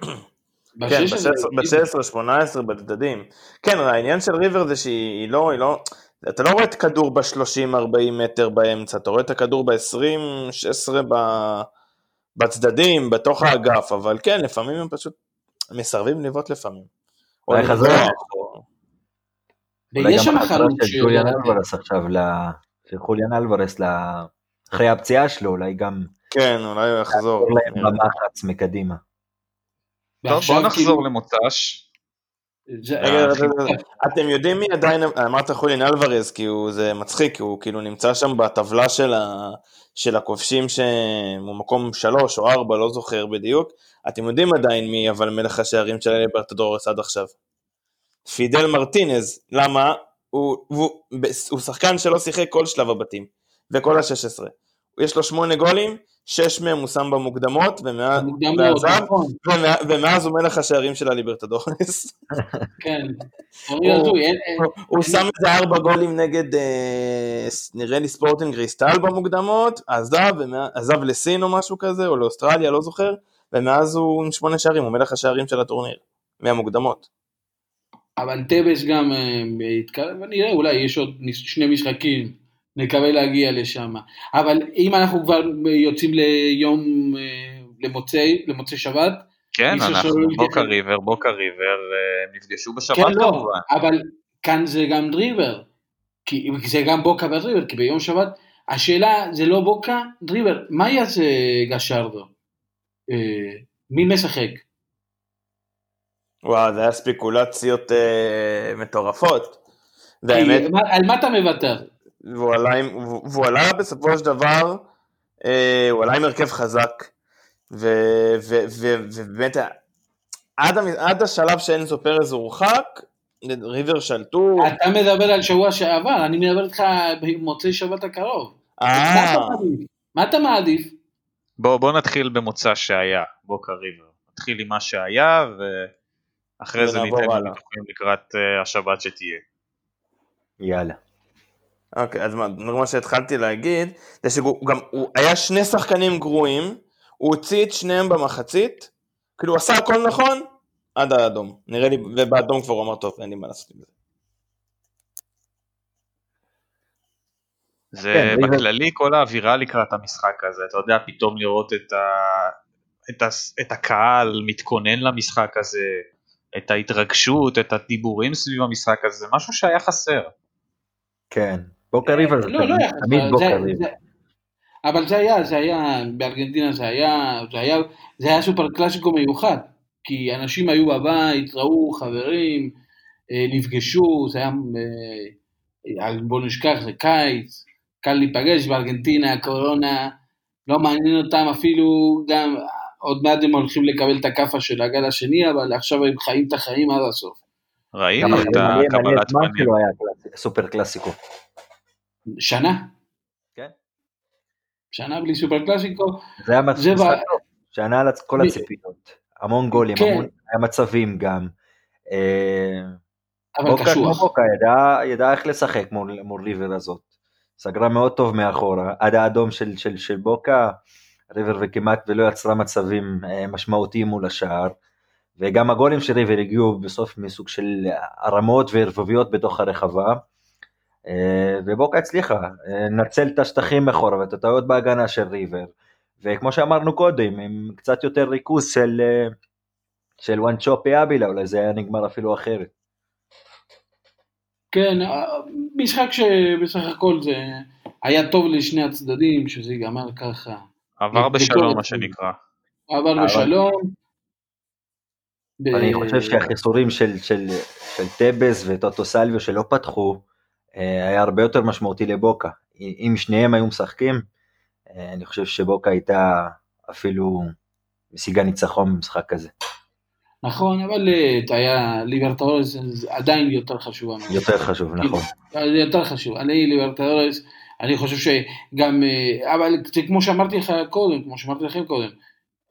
B: ב-
D: כן,
B: ב-16,
D: ב-16, 18 בצדדים. כן, העניין של ריבר זה שהיא היא לא, היא לא, אתה לא רואה את הכדור ב-30-40 מטר באמצע, אתה רואה את הכדור ב-20-16 בצדדים, בתוך האגף, אבל כן, לפעמים הם פשוט מסרבים לבעוט לפעמים. או
C: אולי חזרה.
D: לברוח, או-
C: אולי
B: ויש
C: גם
B: שם חלוץ
C: של חוליאן. אלוורס עכשיו, של חוליאן אלוורס, אחרי הפציעה שלו, אולי גם
D: כן, אולי הוא יחזור.
C: להם במחץ מקדימה.
A: טוב, בוא נחזור
B: כאילו-
A: למוצ"ש.
D: אתם יודעים מי עדיין, אמרת חולין אלוורז, כי הוא, זה מצחיק, הוא כאילו נמצא שם בטבלה של, ה, של הכובשים שהוא מקום שלוש או ארבע, לא זוכר בדיוק. אתם יודעים עדיין מי אבל מלך השערים של ליברטדורס עד עכשיו. פידל מרטינז, למה? הוא, הוא, הוא שחקן שלא שיחק כל שלב הבתים, וכל ה-16. יש לו שמונה גולים, שש מהם הוא שם במוקדמות, ומאז ועזב,
B: נכון,
D: ומאז הוא מלך השערים של הליברטדורס.
B: כן.
D: הוא שם איזה ארבע גולים נגד, אה, נראה לי ספורטינג קריסטל במוקדמות, עזב, לסין או משהו כזה, או לאוסטרליה, לא זוכר, ומאז הוא עם שמונה שערים, הוא מלך השערים של הטורניר, מהמוקדמות.
B: אבל טבס גם אה, יתקרב, ונראה, אולי יש עוד שני משחקים, נקווה להגיע לשם. אבל אם אנחנו כבר יוצאים ליום, אה, למוצאי, למוצאי שבת,
A: כן, אנחנו בוקה ריבר, בוקה ריבר, אה, הם נפגשו בשבת
B: כן, לא,
A: כמובן.
B: אבל כאן זה גם דריבר, כי זה גם בוקה ודריבר, כי ביום שבת, השאלה זה לא בוקה, דריבר, מה יעשה גשרדו? אה, מי משחק?
D: וואו, זה היה ספקולציות אה, מטורפות. והאמת,
B: על מה אתה מוותר?
D: והוא עלה, עם, והוא עלה בסופו של דבר, אה, הוא עלה עם הרכב חזק, ו- ו- ו- ובאמת, עד, עד השלב שאנזו פרז הורחק, ריבר שלטו,
B: אתה מדבר על שבוע שעבר, אני מדבר איתך במוצאי שבת הקרוב. מה
D: אה,
B: אתה מעדיף? מה אתה מעדיף?
A: בוא, בוא נתחיל במוצא שהיה, בוקה ריבר. נתחיל עם מה שהיה, ואחרי זה ניתן. ניתוחים לקראת אה, השבת שתהיה.
C: יאללה.
D: אוקיי, אז מה, מה שהתחלתי להגיד, זה שהוא גם, הוא היה שני שחקנים גרועים, הוא הוציא את שניהם במחצית, כאילו הוא עשה הכל נכון, עד האדום. נראה לי, ובאדום כבר הוא אמר, טוב, אין לי מה לעשות עם זה.
A: זה
C: כן,
A: בכללי כל האווירה לקראת המשחק הזה, אתה יודע, פתאום לראות את, ה... את, ה... את הקהל מתכונן למשחק הזה, את ההתרגשות, את הדיבורים סביב המשחק הזה, זה משהו שהיה חסר.
C: כן. בוקה ריבר זה
B: לא, לא
C: תמיד-
B: יחד,
C: תמיד בוקה
B: זה-
C: ריבר.
B: זה- אבל זה היה, זה היה, בארגנטינה זה היה, זה היה, זה היה סופר קלאסיקו מיוחד, כי אנשים היו בבית, ראו חברים, אה, נפגשו, זה היה, אה, אה, בוא נשכח, זה קיץ, קל להיפגש בארגנטינה, קורונה, לא מעניין אותם אפילו גם, עוד מעט הם הולכים לקבל את הכאפה של הגל השני, אבל עכשיו הם חיים את החיים עד הסוף.
A: ראינו את הקבלת פנים.
C: קלאסי- סופר קלאסיקו.
B: שנה.
C: כן.
B: שנה בלי סופר קלאסיקו,
C: זה היה
B: זה
C: משחק
B: ב-
C: טוב, שענה על כל הציפיות. המון גולים,
B: כן.
C: המון היה מצבים גם. אה,
B: אבל קשוח.
C: בוקה ידע, ידע איך לשחק מול, מול ריבר הזאת. סגרה מאוד טוב מאחורה, עד האדום של, של, של בוקה, ריבר וכמעט ולא יצרה מצבים אה, משמעותיים מול השער. וגם הגולים של ריבר הגיעו בסוף מסוג של הרמות וערבוביות בתוך הרחבה. אה, ובוקה הצליחה, אה, לנצל את השטחים מאחורה ואת הטעויות בהגנה של ריבר. וכמו שאמרנו קודם, עם קצת יותר ריכוז של, אה, של וואן צ'ופי אבילה, אולי זה היה נגמר אפילו אחרת.
B: כן, משחק שבסך הכל זה היה טוב לשני הצדדים, שזה ייגמר ככה.
A: עבר בשלום מה. שנקרא.
B: עבר בשלום.
C: אני חושב שהחיסורים של, של, של טבס וטוטו סלוויו שלא פתחו, היה הרבה יותר משמעותי לבוקה. אם שניהם היו משחקים, אה, אני חושב שבוקה הייתה אפילו משיגה ניצחון במשחק כזה.
B: נכון, אבל אה, היה ליברטורס עדיין יותר חשובה.
C: יותר חשוב, נכון.
B: זה יותר חשוב. אני ליברטורס, אני חושב שגם, אה, אבל כמו שאמרתי לך קודם, כמו שאמרתי לכם קודם,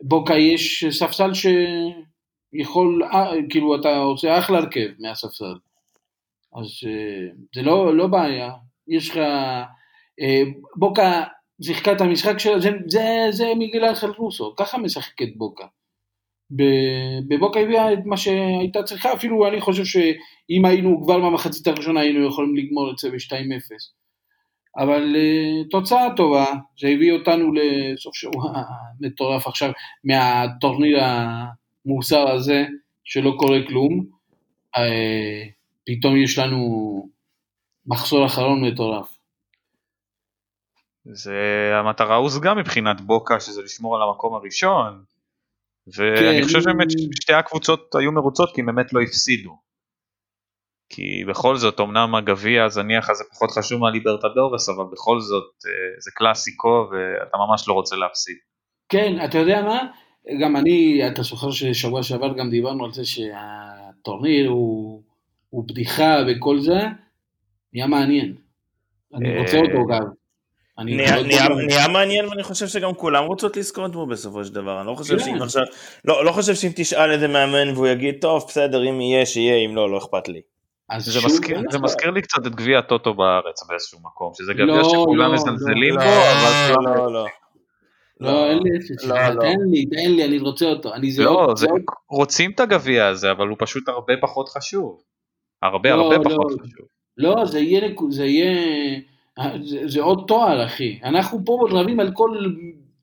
B: בוקה יש ספסל שיכול, אה, כאילו אתה עושה אחלה הרכב מהספסל. אז אה, זה לא, לא בעיה. יש לך, אה, בוקה שיחקה את המשחק שלה, זה, זה, זה מיגל אנחל רוסו, ככה משחקת בוקה. בבוקה הביאה את מה שהייתה צריכה, אפילו אני חושב שאם היינו כבר במחצית הראשונה היינו יכולים לגמור את זה ב-2-0. אבל uh, תוצאה טובה, זה הביא אותנו לסוף שבוע מטורף עכשיו מהטורניר המוסר הזה, שלא קורה כלום. פתאום יש לנו מחסור אחרון מטורף.
A: זה המטרה הושגה מבחינת בוקה, שזה לשמור על המקום הראשון. ואני
B: כן.
A: חושב שבאמת שתי הקבוצות היו מרוצות כי הם באמת לא הפסידו. כי בכל זאת, אמנם הגביע הזניח הזה פחות חשוב מהליברטדורס, אבל בכל זאת אה, זה קלאסיקו ואתה ממש לא רוצה להפסיד.
B: כן, אתה יודע מה? גם אני, אתה זוכר ששבוע שעבר גם דיברנו על זה שהטורניר הוא, הוא בדיחה וכל זה, נהיה מעניין. אני
A: אה,
B: רוצה אותו גם. אני
D: נהיה- מעניין ואני חושב שגם כולם רוצות לזכות בו בסופו של דבר, אני לא חושב
B: כן.
D: שאם עכשיו, לא לא חושב שאם תשאל איזה מאמן והוא יגיד טוב בסדר אם יהיה שיהיה אם לא לא אכפת לי.
B: אז
A: זה
B: שוב,
A: מזכיר, זה מזכיר לי קצת את גביע הטוטו בארץ באיזשהו מקום, שזה גביע
B: לא,
A: שכולם
B: לא,
A: מזלזלים
D: לא,
A: בו, אבל כולם...
D: לא לא.
B: לא, אין לי אפס,
D: לא, לא.
B: תן לי, תן לי, אני רוצה אותו. אני זה
A: לא, זה, רוצים את הגביע הזה, אבל הוא פשוט הרבה פחות חשוב. הרבה
B: לא,
A: הרבה
B: לא.
A: פחות חשוב.
B: לא, זה יהיה, זה יהיה, זה, זה עוד תואר, אחי. אנחנו פה רבים על כל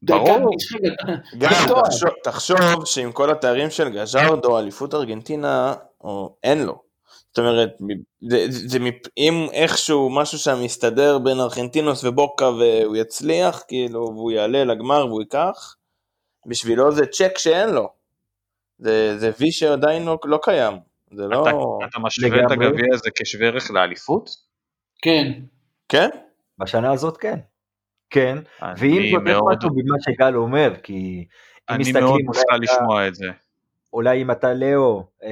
B: דקה
A: ברור.
B: זה תואר.
D: תחשוב- תחשוב שעם כל התארים של גז'רדו, אליפות ארגנטינה, או אין לו. זאת אומרת, זה, זה, זה מפ- אם איכשהו משהו שם מסתדר בין ארגנטינוס ובוקה והוא יצליח, כאילו, והוא יעלה לגמר והוא ייקח, בשבילו זה צ'ק שאין לו. זה, זה וי שעדיין לא, לא קיים. זה לא...
A: אתה, אתה משווה את. הגביע הזה כשווה ערך לאליפות?
B: כן,
D: כן?
C: בשנה הזאת כן. כן,
A: אני
C: ואם זאת יש
A: מאוד-
C: משהו במה שגל אומר, כי אם
A: אני
C: מסתכלים,
A: מאוד
C: אולי
A: מופתע לשמוע את זה.
C: אולי אם אתה לאו, אה,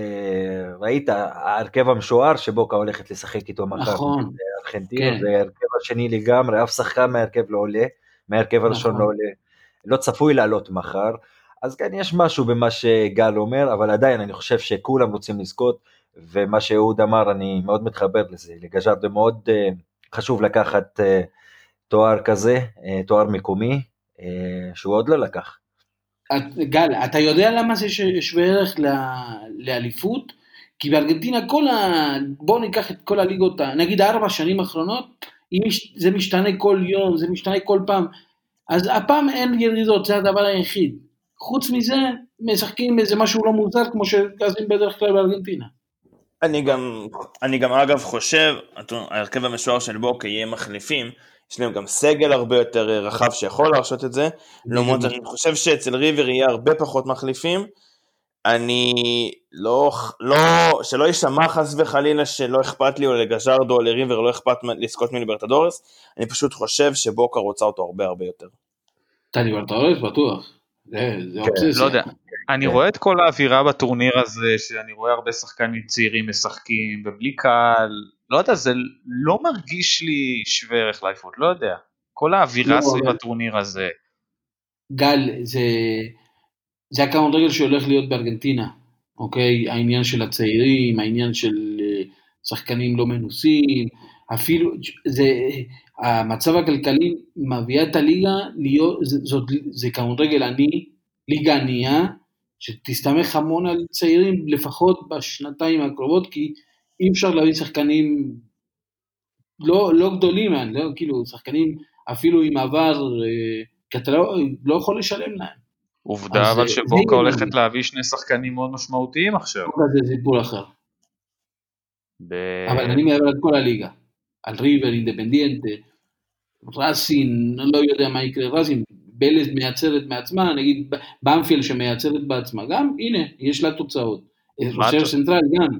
C: ראית, ההרכב המשוער שבוקה הולכת לשחק איתו מחר.
B: נכון.
C: ארגנטינו,
B: כן.
C: זה ההרכב השני לגמרי, אף שחקן מההרכב לא עולה, מההרכב הראשון
B: נכון.
C: לא עולה, לא צפוי לעלות מחר. אז כן, יש משהו במה שגל אומר, אבל עדיין אני חושב שכולם רוצים לזכות, ומה שאהוד אמר, אני מאוד מתחבר לזה. לגז'רדו מאוד אה, חשוב לקחת אה, תואר כזה, אה, תואר מקומי, שהוא עוד לא לקח.
B: את- גל, אתה יודע למה זה שווה ערך לאליפות? כי בארגנטינה כל ה... בואו ניקח את כל הליגות, נגיד ארבע שנים האחרונות, יש- זה משתנה כל יום, זה משתנה כל פעם, אז הפעם אין ירידות, זה הדבר היחיד. חוץ מזה, משחקים איזה משהו לא מוזר כמו שעושים בדרך כלל בארגנטינה.
D: אני גם, אני גם אגב חושב, ההרכב המשוער של בוקה יהיה מחליפים, יש להם גם סגל הרבה יותר אה, רחב שיכול להרשות את זה, לעומת זאת אני חושב שאצל ריבר יהיה הרבה פחות מחליפים, אני לא, לא, שלא יישמע חס וחלילה שלא אכפת לי או לגז'רדו או לריבר לא אכפת לזכות מליברטדורס, אני פשוט חושב שבוקה רוצה אותו הרבה הרבה יותר.
B: אתה ליברטורס בטוח. זה זה אובססיה.
A: לא יודע. אני
C: כן.
A: רואה את כל האווירה בטורניר הזה, שאני רואה הרבה שחקנים צעירים משחקים, ובלי קהל, לא יודע, זה לא מרגיש לי שווה ערך לאליפות, לא יודע. כל האווירה
B: לא,
A: סביב הטורניר הזה.
B: גל, זה, זה הכדורגל שהולך להיות בארגנטינה, אוקיי? העניין של הצעירים, העניין של אה, שחקנים לא מנוסים, אפילו, זה, המצב הכלכלי מביא את הליגה להיות, זה, זאת, זה כדורגל עני, ליגה ענייה, שתסתמך המון על צעירים לפחות בשנתיים הקרובות, כי אי אפשר להביא שחקנים לא, לא גדולים, לא, כאילו, שחקנים אפילו עם עבר, אה, כי אתה לא, לא יכול לשלם להם.
A: עובדה
B: אז
A: אבל
B: זה-
A: שבוקה הולכת להביא שני שחקנים מאוד משמעותיים עכשיו.
B: זה סיפור אחר.
A: ב-
B: אבל אני מדבר על כל הליגה. על ריבר, אינדפנדיאנטה, ראסין, לא יודע מה יקרה ראסין, בלז מייצרת מעצמה, נגיד באמפיל שמייצרת בעצמה, גם הנה, יש לה תוצאות.
A: אתה-
B: סנטרל גם.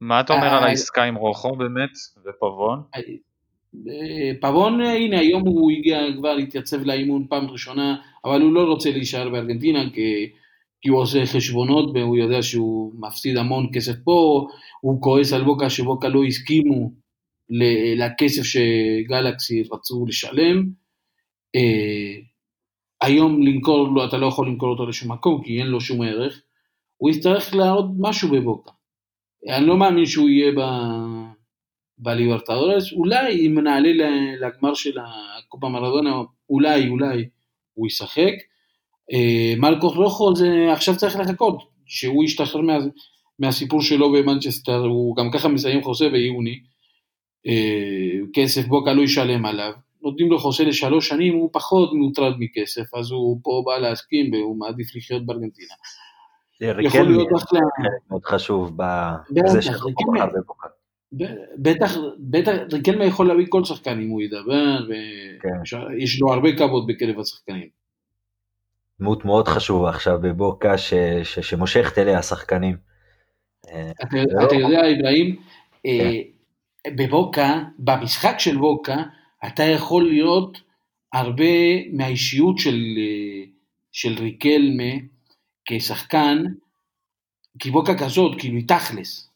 A: מה אתה אומר על העסקה עם רוחו באמת, ופבון?
B: פבון, הנה, היום הוא הגיע כבר להתייצב לאימון פעם ראשונה, אבל הוא לא רוצה להישאר בארגנטינה, כי, כי הוא עושה חשבונות והוא יודע שהוא מפסיד המון כסף פה, הוא כועס על בוקה שבוקה לא הסכימו לכסף שגלקסי רצו לשלם. אה, היום למכור לו, אתה לא יכול למכור אותו לשום מקום, כי אין לו שום ערך, הוא יצטרך להראות משהו בבוקה. אני לא מאמין שהוא יהיה ב... בליברטדורס, אולי אם נעלה לגמר של הקופה מרדונה, אולי, אולי הוא ישחק. אה, מלקו רוחו זה עכשיו צריך לחכות, שהוא ישתחרר מה, מהסיפור שלו במנצ'סטר, הוא גם ככה מסיים חוזה ביוני, אה, כסף בוקה לא ישלם עליו, נותנים לו חוזה לשלוש שנים, הוא פחות מוטרד מכסף, אז הוא פה בא להסכים והוא מעדיף לחיות בארגנטינה. יכול להיות אחלה,
C: חלק מאוד חשוב בזה שהוא
B: ריקלמי.
C: בחר בבוקה.
B: ב- בטח, בטח, ריקלמה יכול להביא כל שחקן אם הוא ידבר,
C: כן.
B: ויש לו הרבה כבוד בקרב השחקנים.
C: דמות מאוד חשובה עכשיו בבוקה ש- ש- שמושכת אליה שחקנים. אה,
B: אתה,
C: לא.
B: אתה יודע, אברהים, אה, בבוקה, במשחק של בוקה, אתה יכול לראות הרבה מהאישיות של, אה, של ריקלמה כשחקן, כי בוקה כזאת, כאילו היא תכלס.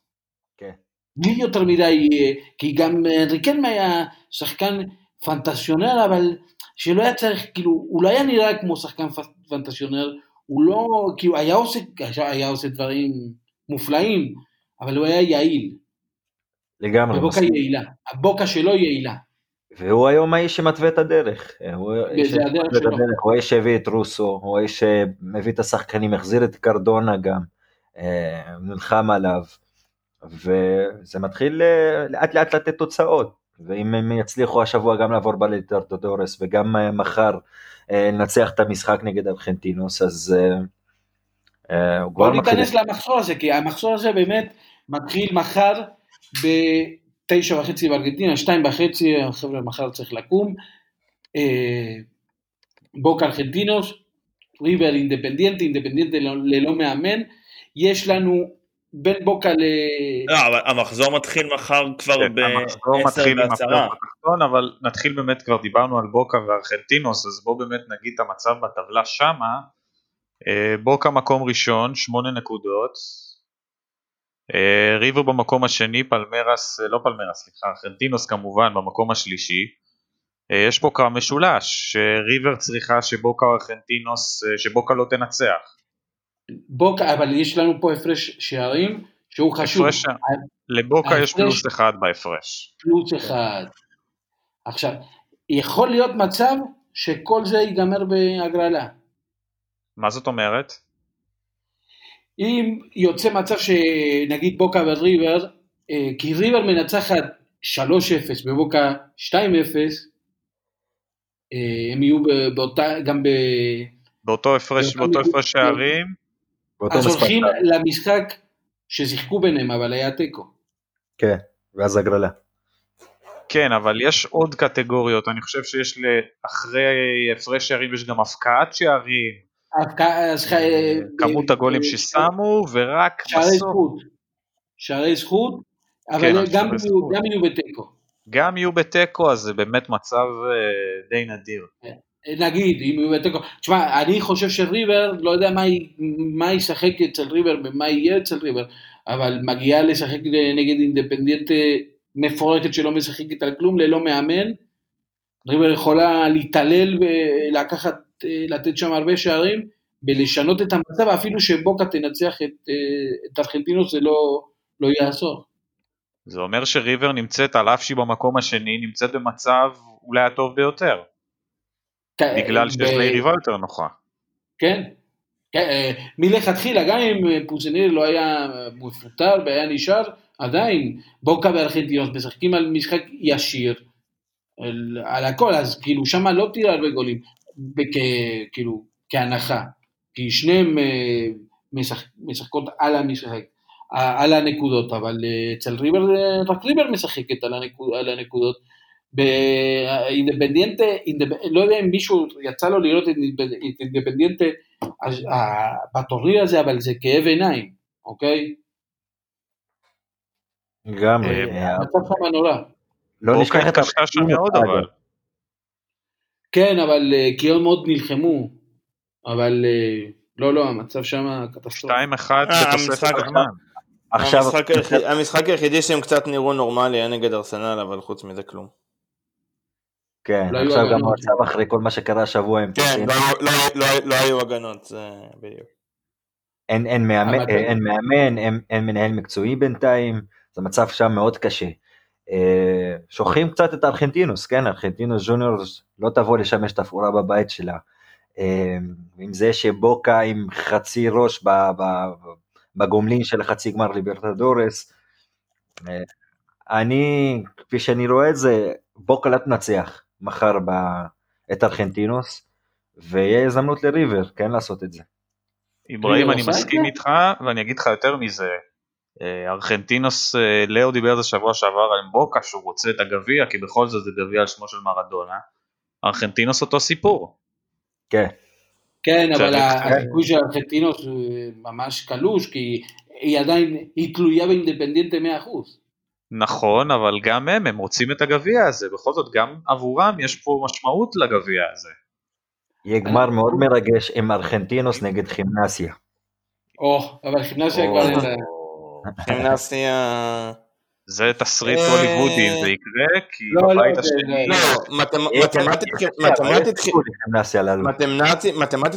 C: כן.
B: בלי יותר מדי, אה, כי גם אה, ריקלמה היה שחקן פנטסיונר, אבל שלא היה צריך, כאילו, הוא לא היה נראה כמו שחקן פ- פנטסיונר, הוא לא, כאילו, היה עושה, היה עושה דברים מופלאים, אבל הוא היה יעיל,
C: לגמרי.
B: ובוקה
C: מסכים.
B: יעילה, הבוקה שלו יעילה.
C: והוא היום האיש שמתווה את הדרך. הוא האיש הוא שהביא את רוסו, הוא האיש שמביא את השחקנים, החזיר את קרדונה גם, אה, נלחם עליו, וזה מתחיל אה, לאט לאט לתת תוצאות, ואם הם יצליחו השבוע גם לעבור בליטרטודורס וגם אה, מחר לנצח את המשחק נגד ארגנטינוס, אז אה, אה, הוא כבר
B: בוא
C: מתחיל.
B: ניכנס למחזור הזה, כי המחזור הזה באמת מתחיל מחר בתשע וחצי בארגנטינה, שתיים וחצי, חבר'ה, מחר צריך לקום. אה, בוקה ארגנטינוס, ריבר אינדפנדיאנטה ללא- ללא מאמן. יש לנו בין בוקה ל...
D: לא, אבל המחזור מתחיל מחר כבר
A: כן, המחזור
D: ב-10
A: מתחיל עם
D: ו-10.
A: הפלייאוף התחתון, אבל נתחיל באמת, כבר דיברנו על בוקה וארגנטינוס, אז בואו באמת נגיד את המצב בטבלה שמה. אה, בוקה מקום ראשון, שמונה נקודות. אה, ריבר במקום השני, פלמרס, אה, לא פלמרס, סליחה, ארגנטינוס כמובן במקום השלישי. יש פה קרב משולש, שריבר צריכה שבוקה או ארגנטינוס, שבוקה לא תנצח.
B: בוקה, אבל יש לנו פה הפרש שערים שהוא חשוב.
A: הפרש- לבוקה יש פלוס אחד בהפרש.
B: פלוס אחד. עכשיו, יכול להיות מצב שכל זה ייגמר בהגרלה.
A: מה זאת אומרת?
B: אם יוצא מצב שנגיד בוקה וריבר, אה, כי ריבר מנצחת 3-0 ובוקה 2-0, אה, הם יהיו באותה, גם ב...
A: באותו הפרש,
B: באותו.
A: הפרש שערים,
B: אז. הולכים למשחק ששיחקו ביניהם, אבל היה תיקו.
C: כן, ואז הגרלה.
A: כן, אבל יש עוד קטגוריות, אני חושב שיש ל- אחרי הפרש שערים יש גם הפקעת שערים,
B: ההפקעה- אז ח-
A: כמות
B: אה,
A: הגולים
B: אה,
A: ששמו, ורק
B: שערי
A: בסוף
B: זכות. שערי זכות,
A: כן,
B: אבל
A: על
B: גם
A: שערי
B: יהיו- בתיקו.
A: גם יהיו בתיקו, אז זה באמת מצב אה, די נדיר.
B: נגיד, אם הוא בתיקו, תשמע, אני חושב שריבר, לא יודע מה מה ישחק אצל ריבר ומה יהיה אצל ריבר, אבל מגיעה לשחק נגד אינדפנדיאנטה מפורקת שלא משחקת על כלום, ללא מאמן. ריבר יכולה להתעלל ולקחת, אה, לתת שם הרבה שערים ולשנות את המצב, אפילו שבוקה תנצח את, אה, את ארגנטינוס זה לא, לא יעזור.
A: זה אומר שריבר נמצאת, על אף שהיא במקום השני, נמצאת במצב אולי הטוב ביותר, בגלל שיש
B: ב-
A: לה יריבה יותר נוחה.
B: כן, כן, אה, מלכתחילה, גם אם אה, פוזנר לא היה מפוטר והיה נשאר, עדיין בוקה וארגנטינוס משחקים על משחק ישיר, על, על הכל, אז כאילו שמה לא תראה הרבה גולים, כאילו, כהנחה, כי שניהם אה, משחק, משחקות על המשחק, על הנקודות, אבל אצל ריבר, רק ריבר משחקת על, הנקוד, על הנקודות. באינדפנדיאנטה, אינדפ- לא יודע אם מישהו יצא לו לראות את אינדפ- את אינדפנדיאנטה אה, בטורניר הזה, אבל זה כאב עיניים, אוקיי?
C: לגמרי.
A: אה,
C: אה,
B: המצב שם נורא.
C: לא
A: בוקה
C: נשכח את הארגנטינות,
A: מאוד. אבל.
B: כן, אבל אה, כי הם מאוד נלחמו, אבל אה, לא, לא, המצב שם קטסטרופה.
A: 2-1
D: אה,
A: בתוספת
D: המשחק-
A: הזמן.
C: עכשיו,
D: המשחק היחיד- המשחק היחידי שהם קצת נראו נורמלי היה נגד ארסנל, אבל חוץ מזה כלום.
C: כן,
B: לא
C: עכשיו גם. המצב אחרי כל מה שקרה השבוע עם
D: כן. לא היו- לא לא היו- לא היו הגנות, זה בדיוק.
C: אין, אין, מאמן, אה, אין מאמן, אין, אין מנהל מקצועי בינתיים, זה מצב שם מאוד קשה. אה, שוכחים קצת את ארגנטינוס, כן, ארגנטינוס ג'וניורס לא תבוא לשמש תפאורה בבית שלה. אה, עם זה שבוקה עם חצי ראש בגומלין של החצי גמר ליברטדורס. אני, כפי שאני רואה את זה, בוקה לא תנצח מחר ב, את ארגנטינוס, ויהיה הזדמנות לריבר, כן, לעשות את זה.
A: אברהים, אני מסכים
B: זה?
A: איתך, ואני אגיד לך יותר מזה. אה, ארגנטינוס, אה, לאו דיבר על זה שבוע שעבר על בוקה, שהוא רוצה את הגביע, כי בכל זאת זה גביע על שמו של מרדונה. ארגנטינוס אותו סיפור.
C: כן.
B: כן, אבל הסיכוי של ארגנטינוס הוא ממש קלוש, כי היא עדיין, היא תלויה באינדפנדיאנטה 100%.
A: נכון, אבל גם הם, הם רוצים את הגביע הזה, בכל זאת גם עבורם יש פה משמעות לגביע הזה.
C: יהיה גמר מאוד מרגש עם ארגנטינוס נגד חימנסיה.
B: או, אבל חימנסיה כבר.
D: גימנסיה...
A: זה תסריט
D: אה,
A: הוליוודי אם זה יקרה, כי
B: לא, לא,
A: בבית
B: זה-
A: השני...
D: לא, מתמ- מתמטית
C: כן, גימנסיה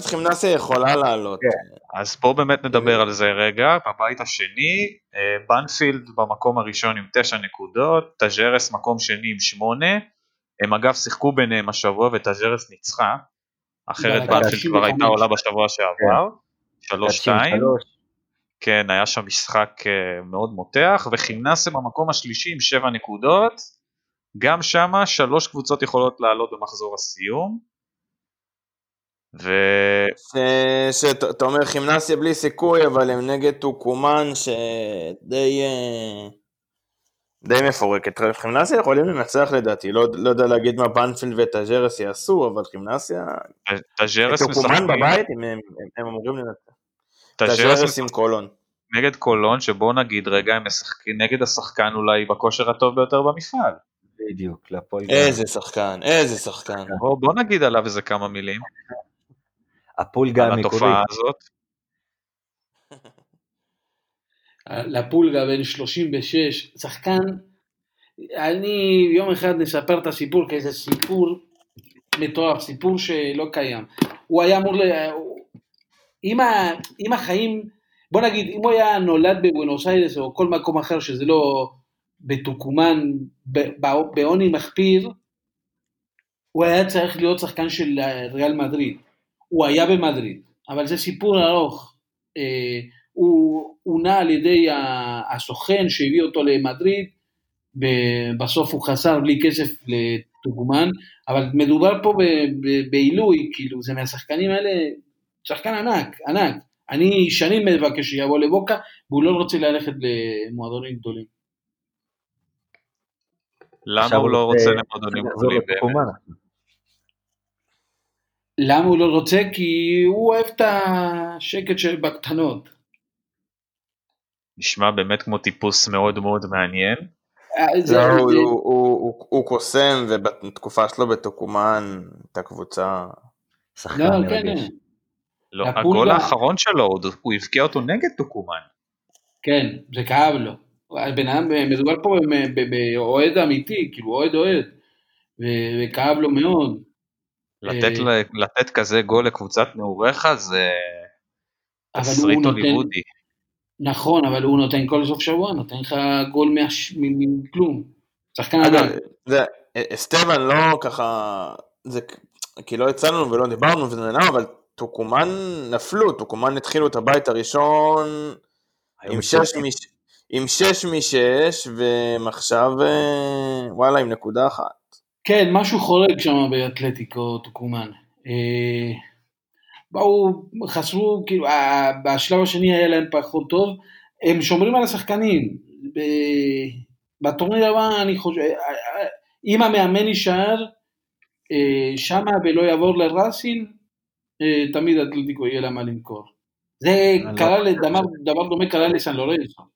D: חימנסיה יכולה לעלות.
A: אז בואו באמת נדבר על זה רגע, בבית השני, אה, בנפילד במקום הראשון עם 9 נקודות, טאז'רס מקום שני עם 8, הם אגב שיחקו ביניהם השבוע וטאז'רס ניצחה, אחרת
B: בדקה
A: בנפילד כבר
B: 95.
A: הייתה עולה בשבוע שעבר, 3-2,
C: שלוש.
A: כן היה שם משחק אה, מאוד מותח, וכימנסיה במקום השלישי עם 7 נקודות, גם שמה שלוש קבוצות יכולות לעלות במחזור הסיום, ו...
D: שאתה אתה אומר חימנסיה בלי סיכוי, אבל הם נגד טוקומן שדי אה, די מפורקת. חימנסיה יכולים לנצח לדעתי, לא, לא יודע להגיד מה בנפילד וטאג'רס יעשו, אבל חימנסיה,
A: טאג'רס
D: טוקומן
A: משחקים,
D: בבית הם, הם, הם, הם אמורים לנצח.
A: טאג'רס
D: עם קולון.
A: נגד קולון, שבוא נגיד רגע הם משחקים נגד השחקן אולי בכושר הטוב ביותר במפעל.
C: בדיוק, להפועל גם.
D: איזה שחקן, איזה שחקן.
A: בוא, בוא נגיד עליו איזה כמה מילים,
C: הפולגה
A: על
C: המקורית.
A: התופעה הזאת.
B: לפולגה בן 36, שחקן, אני יום אחד נספר את הסיפור כי זה סיפור מטורף, סיפור שלא קיים. הוא היה אמור, ל... אם, ה... אם החיים, בוא נגיד, אם הוא היה נולד בבואנוס איירס או כל מקום אחר שזה לא בטוקומן, ב- ב- בעוני מחפיר, הוא היה צריך להיות שחקן של ריאל מדריד. הוא היה במדריד, אבל זה סיפור ארוך. אה, הוא עונה על ידי הסוכן שהביא אותו למדריד, בסוף הוא חסר בלי כסף לטוגומן, אבל מדובר פה בעילוי, כאילו, זה מהשחקנים האלה, שחקן ענק, ענק. אני שנים מבקש שיבוא לבוקה, והוא לא רוצה ללכת למועדונים גדולים.
A: למה הוא לא
C: רוצה-
A: למועדונים גדולים באמת?
B: למה הוא לא רוצה? כי הוא אוהב את השקט של בקטנות.
A: נשמע באמת כמו טיפוס מאוד מאוד מעניין.
B: אה,
D: לא, הוא- קוסם, ובתקופה שלו בטוקומן, הייתה קבוצה...
C: שחקן
B: לא, כן,
C: מרגש.
A: לא, הגול האחרון שלו, הוא- הוא הבקיע אותו נגד טוקומן.
B: כן, זה כאב לו. בן אדם, מדובר פה באוהד אמיתי, כאילו אוהד אוהד, וכאב לו מאוד.
A: לתת
B: אה,
A: ל- לתת כזה גול לקבוצת נעוריך זה
B: אבל
A: תסריט הוליוודי.
B: נכון, אבל הוא נותן כל סוף שבוע, נותן לך גול מכלום. שחקן
D: אגב,
B: ענק.
D: זה, אסטבן לא ככה, זה כי לא יצא לנו ולא דיברנו וזה נעלם, אבל טוקומן נפלו, טוקומן התחילו את הבית הראשון עם. שש, מש, עם שש משש, והם עכשיו, אה, וואלה, עם נקודה אחת.
B: כן, משהו חורג שם באתלטיקו טוקומן. אה, באו, חסרו, כאילו, בשלב השני היה להם פחות טוב, הם שומרים על השחקנים. ב- בטורניר הבא, אני חושב, אה, אם המאמן יישאר אה, שמה ולא יעבור לראסין, תמיד אתלטיקו יהיה לה מה למכור. זה
C: לא
B: קרה, לדבר, דבר דומה קרה לסן לורנזו.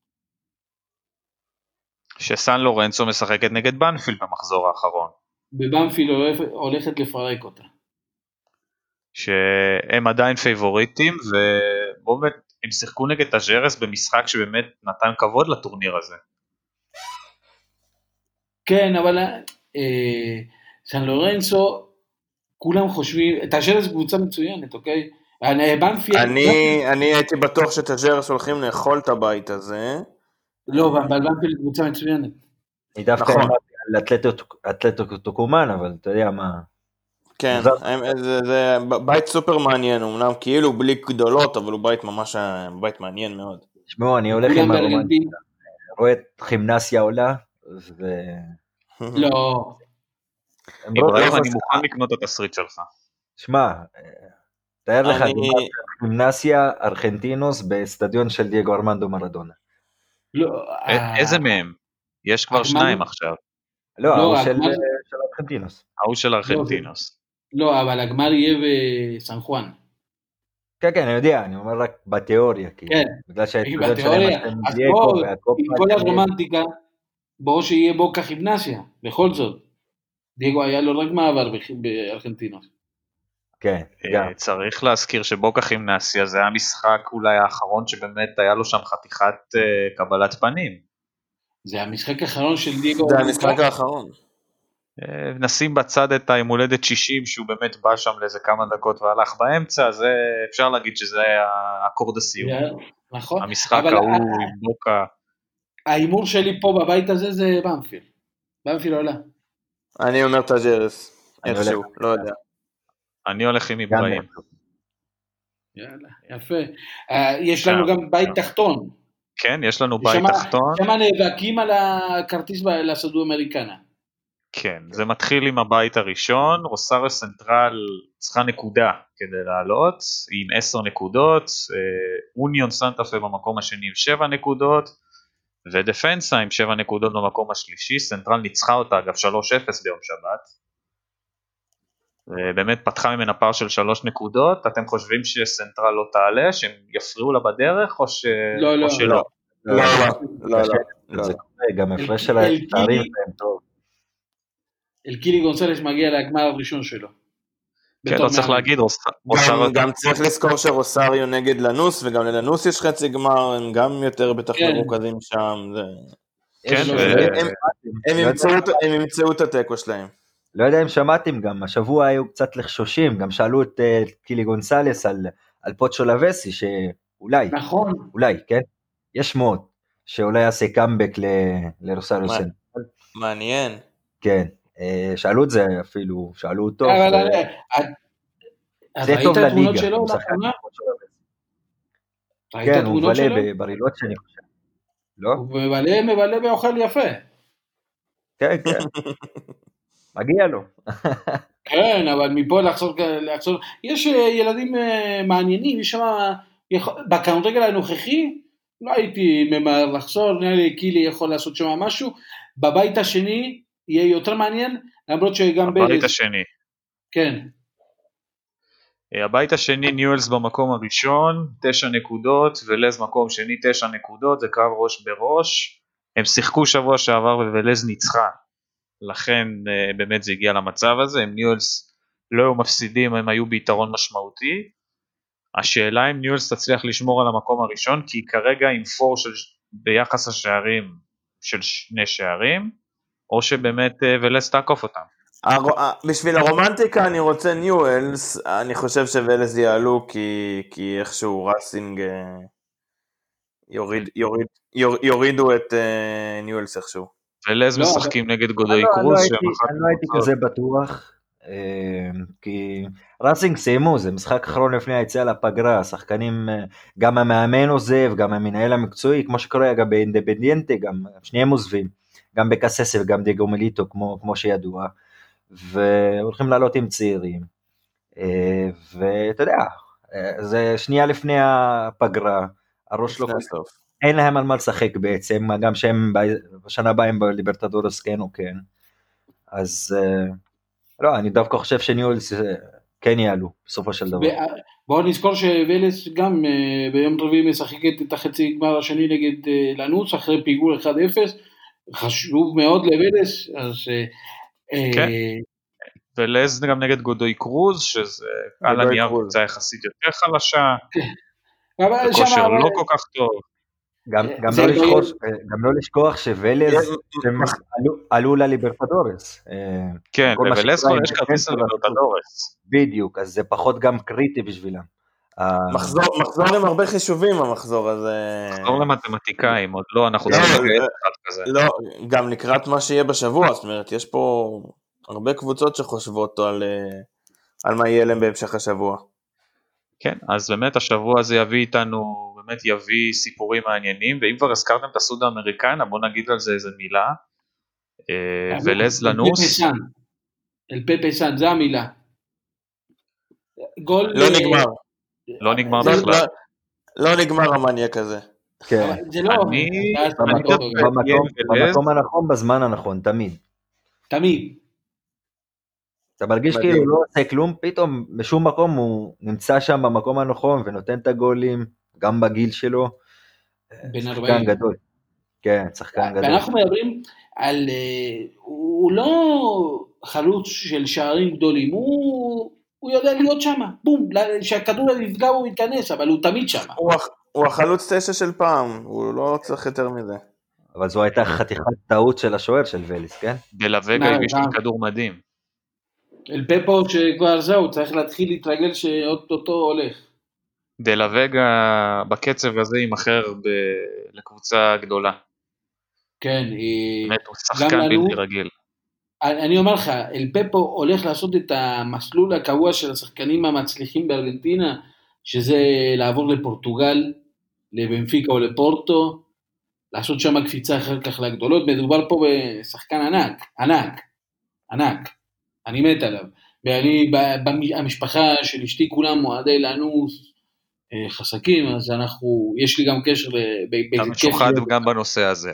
A: שסן לורנצו משחקת נגד בנפילד במחזור האחרון.
B: בבנפילד הולכת- לפרק אותה.
A: שהם עדיין פייבוריטים ובואו באמת הם שיחקו נגד טאג'רס במשחק שבאמת נתן כבוד לטורניר הזה.
B: כן, אבל אה, סן לורנצו, כולם חושבים, תאשר זו קבוצה מצוינת, אוקיי? אני- בנפילד,
D: אני, אני הייתי בטוח שטאג'רס הולכים לאכול את הבית הזה.
B: לא, אבל בנפיל קבוצה מצוינת.
C: אני דווקא
D: נכון.
C: אמרתי על אתלטו- טוקומן, אבל אתה יודע מה,
D: כן, זה, זה בית סופר מעניין, אמנם כאילו בלי גדולות, אבל הוא בית ממש, בית מעניין מאוד.
C: תשמעו, אני הולך עם הרומנטיקה,
B: בארגנטינה.
C: רואה את חימנסיה עולה, ו...
B: לא,
C: הם לא-
A: אברהים
C: לא-
A: אני מוכן לקנות את התסריט שלך.
C: שמע, תאר לך,
D: אני-
C: חימנסיה ארגנטינוס באצטדיון של דייגו ארמנדו מרדונה.
B: לא. אה,
A: איזה מהם? יש כבר שניים עכשיו.
C: לא,
B: לא,
C: ההוא של ארגנטינוס.
A: ההוא של ארגנטינוס.
B: לא, אבל הגמר יהיה בסן חואן.
C: כן, כן, אני יודע, אני אומר רק בתיאוריה, כאילו.
B: כן.
C: בגלל שהאצטדיון שלהם
B: אז
C: דייגו
B: בוא,
C: והקופה
B: עם כל הרומנטיקה, בואו שיהיה בוקה חימנסיה, בכל זאת. דייגו היה לו רק מעבר בארגנטינה.
C: כן,
A: אה,
C: גם.
A: צריך להזכיר שבוקה חימנסיה זה המשחק אולי האחרון שבאמת היה לו שם חתיכת אה, קבלת פנים.
B: זה המשחק האחרון של דיגו.
D: זה המשחק האחרון.
A: אה, נשים בצד את היום הולדת 60 שהוא באמת בא שם לאיזה כמה דקות והלך באמצע, זה אפשר להגיד שזה היה אקורד הסיום.
B: נכון.
A: המשחק ההוא עם בוקה.
B: ההימור שלי פה בבית הזה זה במפיל. בנפילד עולה.
D: אני אומר טאג'רס,
C: אני
D: איכשהו, לא יודע.
A: אני הולך עם אברהים.
B: יאללה, יפה. אה, יש לנו
A: כן.
B: גם בית תחתון.
A: כן, יש לנו בית תחתון.
B: שמה נאבקים על הכרטיס לסודאמריקנה.
A: כן, זה מתחיל עם הבית הראשון, רוסריו סנטרל צריכה נקודה כדי לעלות, עם 10 נקודות, אה, אוניון סנטה פה במקום השני עם 7 נקודות, ודפנסה עם 7 נקודות במקום השלישי, סנטרל ניצחה אותה אגב 3-0 ביום שבת. באמת פתחה ממנה פער של 3 נקודות, אתם חושבים שסנטרל לא תעלה, שהם יפריעו לה בדרך או, ש...
B: לא, לא,
A: או שלא?
D: לא, לא, לא, לא, לא.
C: זה קורה, גם הפרש
B: אל-
C: של
B: אלקיני-
C: השערים שלהם טוב.
B: אלקילי גונסלס מגיע לגמר הראשון שלו.
A: כן, לא צריך. להגיד, רוס- רוסריו
D: גם, צריך לזכור שרוסריו נגד לנוס, וגם ללנוס יש חצי גמר, הם גם יותר בטח
B: כן.
D: מרוכזים שם.
A: כן,
D: הם, ימצאו, את- התיקו שלהם.
C: לא יודע אם שמעתם גם, השבוע היו קצת לחשושים, גם שאלו את אה, קילי גונסלס על, פוטשו לבסי, שאולי,
B: נכון.
C: אולי, כן? יש שמועות, שאולי יעשה קאמבק ל- לרוסריו? סן.
D: מעניין.
C: כן, שאלו את זה אפילו, שאלו אותו.
B: אבל אה, אה,
C: זה טוב לליגה.
B: ראית
C: כן, הוא מבלה? בברילות שאני חושב. לא?
B: הוא מבלה, מבלה ואוכל יפה.
C: כן, כן. מגיע לו.
B: כן, אבל מפה לחזור, לחזור, יש אה, ילדים אה, מעניינים, יש שם, בכדורגל הנוכחי, לא הייתי ממהר לחזור, נראה לי קילי יכול לעשות שם משהו, בבית השני יהיה יותר מעניין, למרות שגם
A: הבית
B: בלז,
A: השני.
B: כן,
A: אה, הבית השני ניואלס במקום הראשון, תשע נקודות, ולז מקום שני תשע נקודות, זה קרב ראש בראש. הם שיחקו שבוע שעבר ולז ניצחה, לכן אה, באמת זה הגיע למצב הזה, אם ניואלס לא היו מפסידים הם היו ביתרון משמעותי. השאלה אם ניואלס תצליח לשמור על המקום הראשון, כי היא כרגע עם פור של, ביחס השערים של שני שערים, או שבאמת אה, ולז תעקוף אותם.
D: הר- ה- בשביל הרומנטיקה אני רוצה ניואלס, אני חושב שולז יעלו כי, כי איכשהו ראסינג אה, יוריד, יוריד, יור, יורידו את אה, ניואלס איכשהו.
A: ולז
B: לא,
A: משחקים נגד גודוי
C: אני לא-
A: קרוז,
C: אני לא אני לא הייתי
A: הקבוצות-
C: כזה בטוח, אה, כי ראסינג סיימו, זה משחק אחרון לפני היציאה לפגרה, השחקנים, אה, גם המאמן עוזב, גם המנהל המקצועי, כמו שקורה אגב באינדפנדיאנטה, גם שניהם עוזבים, גם בקססה וגם דיגו מליטו, כמו, כמו שידוע, והולכים לעלות עם צעירים, אה, ואתה יודע, אה, זה שנייה לפני הפגרה, הראש לא
D: הסוף.
C: אין להם על מה לשחק בעצם, גם שהם ב- בשנה הבאה הם בליברטדורס כן או כן. אז אה, לא, אני דווקא חושב שניולס אה, כן יעלו בסופו של דבר.
B: בואו נזכור שוולס גם ביום רביעי משחקת את החצי גמר השני נגד לנוס אחרי פיגור 1-0, חשוב מאוד לוולס, אז אה, אה,
A: כן. ולז גם נגד גודוי קרוז, שזה על הנייר. קבוצה יחסית יותר חלשה, הכושר
B: שמה-
A: לא כל כך טוב.
C: גם,
B: אה,
C: גם, לא
B: לא
C: לשכוח, גם לא לשכוח שוולז הם עלו, עלו לליברטדורס. אה,
A: כן,
C: כל מה
A: ולז
C: שקורה
A: כבר יש כרטיס לליברטדורס.
C: בדיוק, אז זה פחות גם קריטי בשבילם. אה,
D: מחזור, מחזור עם הרבה חישובים המחזור הזה.
A: נחזור למתמטיקאים, עוד לא, אנחנו
D: לא,
A: צריכים
D: לא,
A: לגייס אחד כזה.
D: לא, גם לקראת מה שיהיה בשבוע, זאת אומרת, יש פה הרבה קבוצות שחושבות על, אה, על מה יהיה להם בהמשך השבוע.
A: כן, אז באמת השבוע הזה יביא איתנו, באמת יביא סיפורים מעניינים, ואם כבר הזכרתם את הסוד האמריקנה, בואו נגיד על זה איזה מילה. אה, ולז לנוס.
B: אל פפה סאן, זה המילה. גול...
D: לא נגמר,
A: לא נגמר
D: לא,
A: בכלל.
D: לא, לא נגמר המניאק הזה.
C: כן,
B: זה לא...
C: במקום, הנכון בזמן הנכון, תמיד.
B: תמיד.
C: אתה מרגיש. כאילו הוא לא עושה כלום, פתאום בשום מקום הוא נמצא שם במקום הנכון ונותן את הגולים, גם בגיל שלו.
B: בן
C: שחקן
B: 40.
C: גדול. כן, שחקן גדול.
B: ואנחנו מדברים על... אה, הוא לא חלוץ של שערים גדולים, הוא... הוא יודע להיות שם, בום, שהכדור יפגע הוא ייכנס, אבל הוא תמיד שם.
D: הוא, הח- הוא החלוץ תשע של פעם, הוא לא צריך יותר מזה.
C: אבל זו הייתה חתיכת טעות של השוער של וליס, כן?
A: דלווגה
B: מה,
A: הגיש לי כדור מדהים.
B: אל פפו שכבר זהו, צריך להתחיל להתרגל שאו-טו-טו הולך.
A: דלווגה בקצב הזה יימכר ב- לקבוצה גדולה.
B: כן, היא...
A: באמת הוא שחקן בלתי רגיל.
B: אני אומר לך, אל פפו הולך לעשות את המסלול הקבוע של השחקנים המצליחים בארגנטינה, שזה לעבור לפורטוגל, לבנפיקה או לפורטו, לעשות שם קפיצה אחר כך לגדולות, מדובר פה בשחקן ענק, ענק, ענק, אני מת עליו. ואני, המשפחה של אשתי כולם אוהדי לאנוס אה, חזקים, אז אנחנו, יש לי גם קשר,
A: אתה משוחד גם בנושא הזה.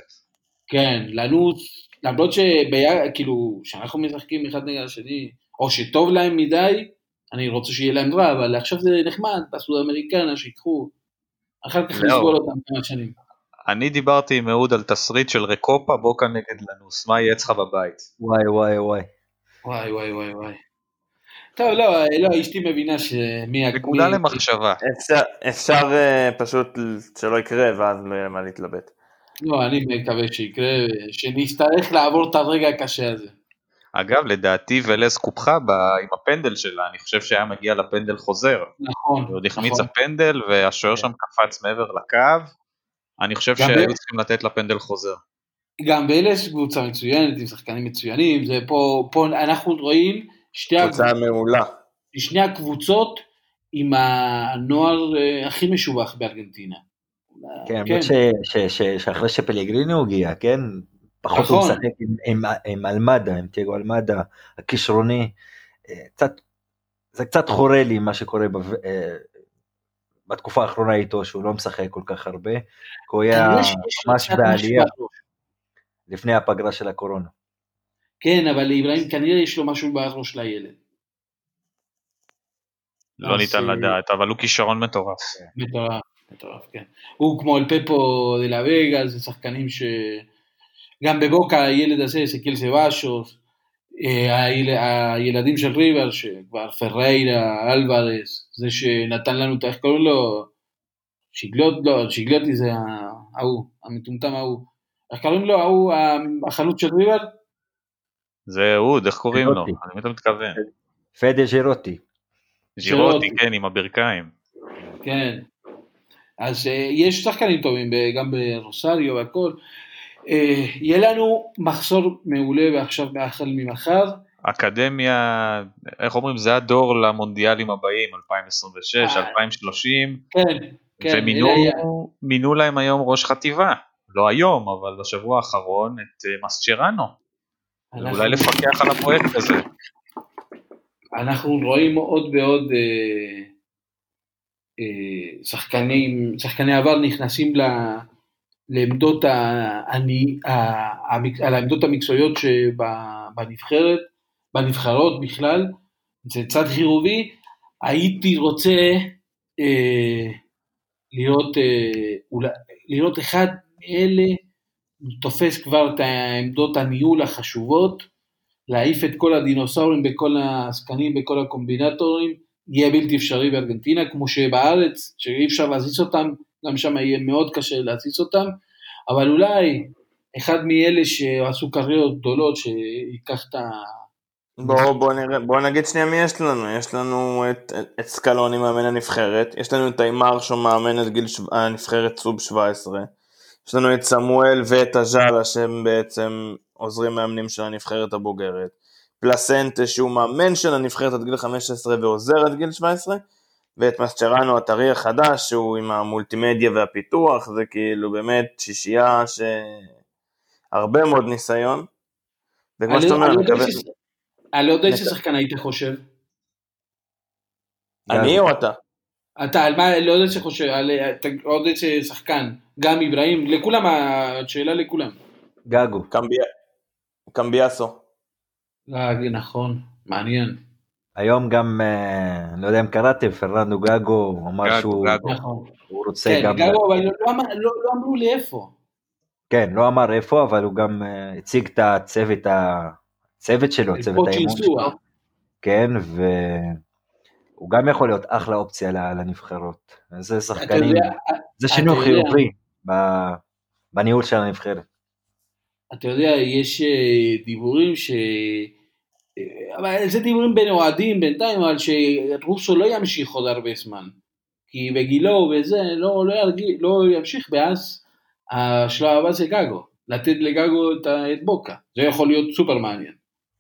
B: כן, לנוס, למרות שביחד, כאילו, שאנחנו משחקים אחד נגד השני, או שטוב להם מדי, אני רוצה שיהיה להם רע, אבל עכשיו זה נחמד, בסוד אמריקנה, שיקחו, אחר כך. נסבול אותם כמה שנים.
A: אני דיברתי עם אהוד על תסריט של רקופה בוקה נגד לנוס, מה יהיה אצלך בבית?
C: וואי וואי וואי.
B: וואי וואי וואי וואי. טוב, לא, לא, אשתי מבינה שמי...
A: נקודה למחשבה.
D: אפשר, אפשר אה, פשוט שלא יקרה ואז לא יהיה מה להתלבט.
B: לא, אני מקווה שיקרה, שנצטרך לעבור את הרגע הקשה הזה.
A: אגב, לדעתי ולס קופחה ב- עם הפנדל שלה, אני חושב שהיה מגיע לפנדל חוזר.
B: נכון,
A: ועוד החמיץ
B: נכון.
A: הפנדל והשוער שם קפץ מעבר לקו. אני חושב שהיו
B: ב-
A: צריכים לתת לה פנדל חוזר.
B: גם באלס קבוצה מצוינת, עם שחקנים מצוינים, זה פה, פה אנחנו רואים שתי
D: קבוצה מעולה.
B: שני הקבוצות עם הנוער אה, הכי משובח בארגנטינה.
C: כן, האמת ש- ש- ש- שאחרי שפלגרינו הגיע, כן? פחות הוא
B: נכון.
C: משחק עם- עם- עם אלמדה, עם תיאגו אלמדה, הכישרוני. אה, קצת, זה קצת חורה לי מה שקורה ב- אה, בתקופה האחרונה איתו, שהוא לא משחק כל כך הרבה, כי הוא היה ממש בעלייה. לפני הפגרה של הקורונה.
B: כן, אבל לאברהים כנראה יש לו משהו בראש לילד.
A: לא
B: אז,
A: ניתן
B: אה,
A: לדעת, אבל הוא כישרון מטורף.
B: מטורף, מטורף, כן. הוא כמו אל פפו דה לה וגה, זה שחקנים ש... גם בבוקה הילד הזה, סקיל סבאשוס, אה, היל... הילדים של ריבר, שכבר פריירה, אלוורס, זה שנתן לנו את, איך קוראים לו? שיגלוט, לא, שיגלוטי זה ההוא, המטומטם ההוא. איך קוראים לו? ההוא, החלוץ של ריבר?
A: זה אהוד, איך קוראים לו?
C: ג'ירוטי.
A: למי אתה מתכוון?
C: פדה. ג'ירוטי,
A: ג'ירוטי. כן, עם הברכיים.
B: כן. אז אה, יש שחקנים טובים, ב- גם ברוסריו והכל. אה, יהיה לנו מחסור מעולה ועכשיו, החל ממחר.
A: אקדמיה, איך אומרים, זה הדור למונדיאלים הבאים, 2026,
B: אה.
A: 2030,
B: כן, כן.
A: ומינו להם היום ראש חטיבה. לא היום, אבל בשבוע האחרון, את אה, מסצ'רנו.
B: אנחנו-
A: אולי לפקח על הפרויקט הזה.
B: אנחנו רואים עוד ועוד אה, אה, שחקנים, שחקני עבר נכנסים ל, לעמדות, ה, אני, ה, המק- על העמדות המקצועיות שבנבחרת, בנבחרות בכלל, זה צד חיובי. הייתי רוצה אה, להיות, אה, אולי, להיות אחד מאלה, תופס כבר את העמדות הניהול החשובות, להעיף את כל הדינוסאורים בכל העסקנים, בכל הקומבינטורים, יהיה בלתי אפשרי בארגנטינה, כמו שבארץ, שאי אפשר להזיז אותם, גם שם יהיה מאוד קשה להזיז אותם, אבל אולי אחד מאלה שעשו קריירות גדולות, שיקח את ה...
D: בוא, בוא, נראה, בוא נגיד שנייה מי יש לנו, יש לנו את, את, סקלוני מאמן הנבחרת, יש לנו את איימר שהוא מאמן את גיל שו- הנבחרת סוב 17, יש לנו את סמואל ואת אג'אלה שהם בעצם עוזרים מאמנים של הנבחרת הבוגרת, פלסנטה שהוא מאמן של הנבחרת עד גיל 15 ועוזר עד גיל 17, ואת מסצ'רנו הטרי החדש שהוא עם המולטימדיה והפיתוח, זה כאילו באמת שישייה שהרבה מאוד ניסיון. וכמו שאתה אומר,
B: על
D: אני
B: עוד
D: מקווה...
B: איזה- על עוד איזה שחקן היית חושב?
D: אני או אתה?
B: אתה על מה, לא יודע שחושב, על אתה- עוד איזה שחקן, גם אברהים, לכולם, השאלה לכולם.
C: גגו.
D: קמביאסו.
B: אה, נכון, מעניין.
C: היום גם, אה, לא יודע אם קראתם, פרננדו גגו אמר שהוא.
B: נכון.
C: רוצה
B: כן,
C: גם,
B: גגו, אבל לא, לא, לא, לא אמרו לי איפה.
C: כן, לא אמר איפה, אבל הוא גם אה, הציג את הצוות, הצוות שלו, צוות האימון שלו, כן, והוא גם יכול להיות אחלה אופציה לנבחרות. זה שחקנים, זה שינוי חיובי בניהול של הנבחרת.
B: אתה יודע, יש אה, דיבורים ש... אבל זה דיבורים בין אוהדים בינתיים, אבל שרוסו לא ימשיך עוד הרבה זמן. כי בגילו וזה, לא, לא, ירגיע, לא ימשיך, ואז השלב הבא זה גגו. לתת לגגו את, את בוקה. זה יכול להיות סופר מעניין.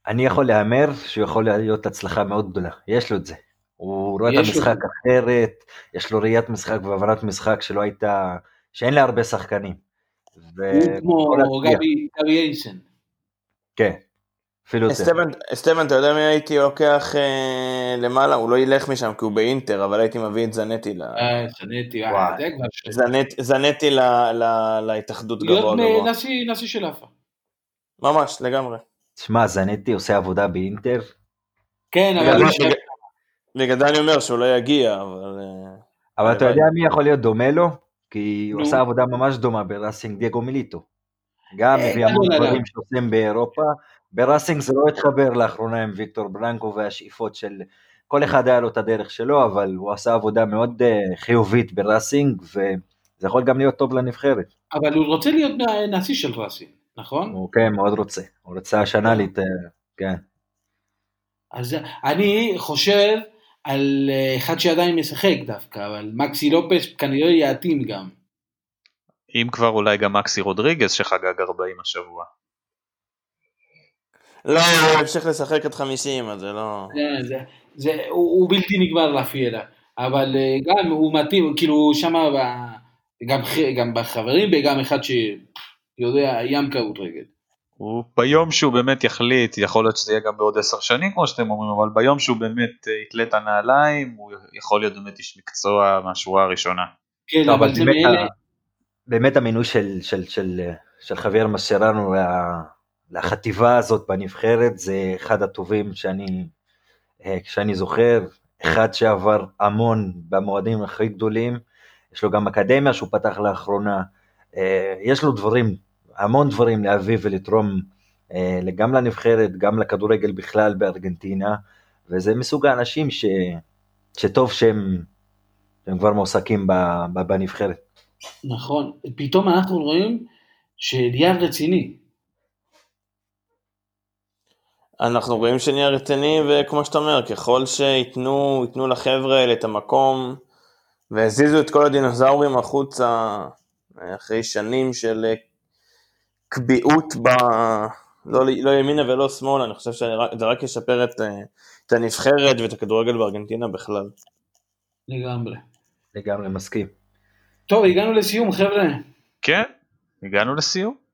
C: אני יכול להמר שהוא יכול להיות הצלחה מאוד גדולה, יש לו את זה. הוא רואה את
B: יש לו.
C: המשחק אחרת, יש לו ראיית משחק והבנת משחק שלא הייתה, שאין לה הרבה שחקנים. ו-
B: הוא כמו גבי אינסן.
C: כן, אפילו יותר.
D: סטבן, סטבן, אתה יודע מי הייתי לוקח אה, למעלה? הוא לא ילך משם כי הוא באינטר, אבל הייתי מביא את זנטי, ל...
B: אה, סנטי, אה,
C: וואי.
B: זה כבר ש...
D: זנט, זנטי ל, ל, להתאחדות גבוה
B: להיות
D: גבוה.
B: נשיא, נשיא של אפה.
D: ממש, לגמרי.
C: תשמע, זנטי עושה עבודה באינטר,
B: כן, אבל...
D: בגלל זה אני אומר שהוא לא יגיע, אבל... אה,
C: אבל אתה. יודע מי יכול להיות דומה לו? כי הוא
B: נו.
C: עשה עבודה ממש דומה בראסינג דייגו מיליטו. גם
B: אה,
C: הביא
B: גדול
C: המון. דברים שעושים באירופה. בראסינג זה לא התחבר לאחרונה עם ויקטור ברנקו והשאיפות של... כל אחד היה לו את הדרך שלו, אבל הוא עשה עבודה מאוד אה, חיובית בראסינג, וזה יכול גם להיות טוב לנבחרת.
B: אבל הוא רוצה להיות נשיא של ראסין, נכון?
C: הוא כן מאוד רוצה. הוא רוצה השנה להת... כן.
B: אז אני חושב על אה, אחד שעדיין משחק דווקא, אבל מקסי לופס כנראה יתאים גם.
A: אם כבר אולי גם מקסי רודריגז שחגג 40 השבוע.
D: לא, הוא המשיך לשחק עד 50, אז זה לא...
B: זה, זה, זה, הוא, הוא בלתי נגמר לפיירה, אבל אה, גם הוא מתאים, כאילו שם גם, ח- גם בחברים וגם אחד שיודע ים כדורגל.
A: הוא ביום שהוא באמת יחליט, יכול להיות שזה יהיה גם בעוד עשר שנים כמו שאתם אומרים, אבל ביום שהוא באמת אה, יתלה את הנעליים, הוא יכול להיות באמת איש מקצוע מהשורה הראשונה.
B: כן, אבל זה מאלה,
C: באמת המינוי של, של, של, של חוויאר מסרנו לחטיבה הזאת בנבחרת זה אחד הטובים שאני, אה, שאני זוכר, אחד שעבר המון במועדים הכי גדולים, יש לו גם אקדמיה שהוא פתח לאחרונה, אה, יש לו דברים, המון דברים להביא ולתרום אה, גם לנבחרת, גם לכדורגל בכלל בארגנטינה, וזה מסוג האנשים ש, שטוב שהם, שהם כבר מועסקים בנבחרת.
B: נכון, פתאום אנחנו רואים שנהיה רציני.
D: אנחנו רואים שנהיה רציני, וכמו שאתה אומר, ככל שייתנו ייתנו לחבר'ה האלה את המקום, והזיזו את כל הדינוזאורים החוצה, אחרי שנים של אה, קביעות ב... לא, לא ימינה ולא שמאלה, אני חושב שזה רק ישפר את, אה, את הנבחרת ואת הכדורגל בארגנטינה בכלל.
B: לגמרי.
C: לגמרי מסכים.
B: טוב, הגענו לסיום חבר'ה.
A: כן, הגענו לסיום.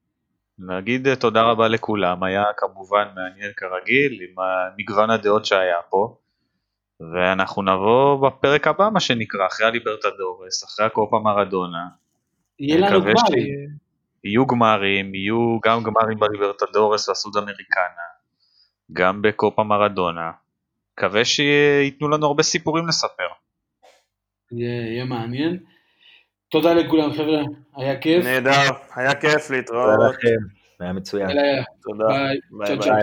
A: נגיד אה, תודה רבה לכולם, היה כמובן מעניין כרגיל עם מגוון הדעות שהיה פה. ואנחנו נבוא בפרק הבא מה שנקרא, אחרי הליברטדורס, אחרי הקופה מרדונה.
B: יהיה לנו גמרים.
A: ש- יהיו גמרים, יהיו גם גמרים בליברטדורס והסוד אמריקנה, גם בקופה מרדונה. מקווה שייתנו לנו הרבה סיפורים לספר.
B: יהיה יהיה מעניין. תודה לכולם חבר'ה, היה כיף.
D: נהדר, היה כיף להתראות.
C: תודה לכם, היה מצוין.
D: תודה.
C: ביי ביי.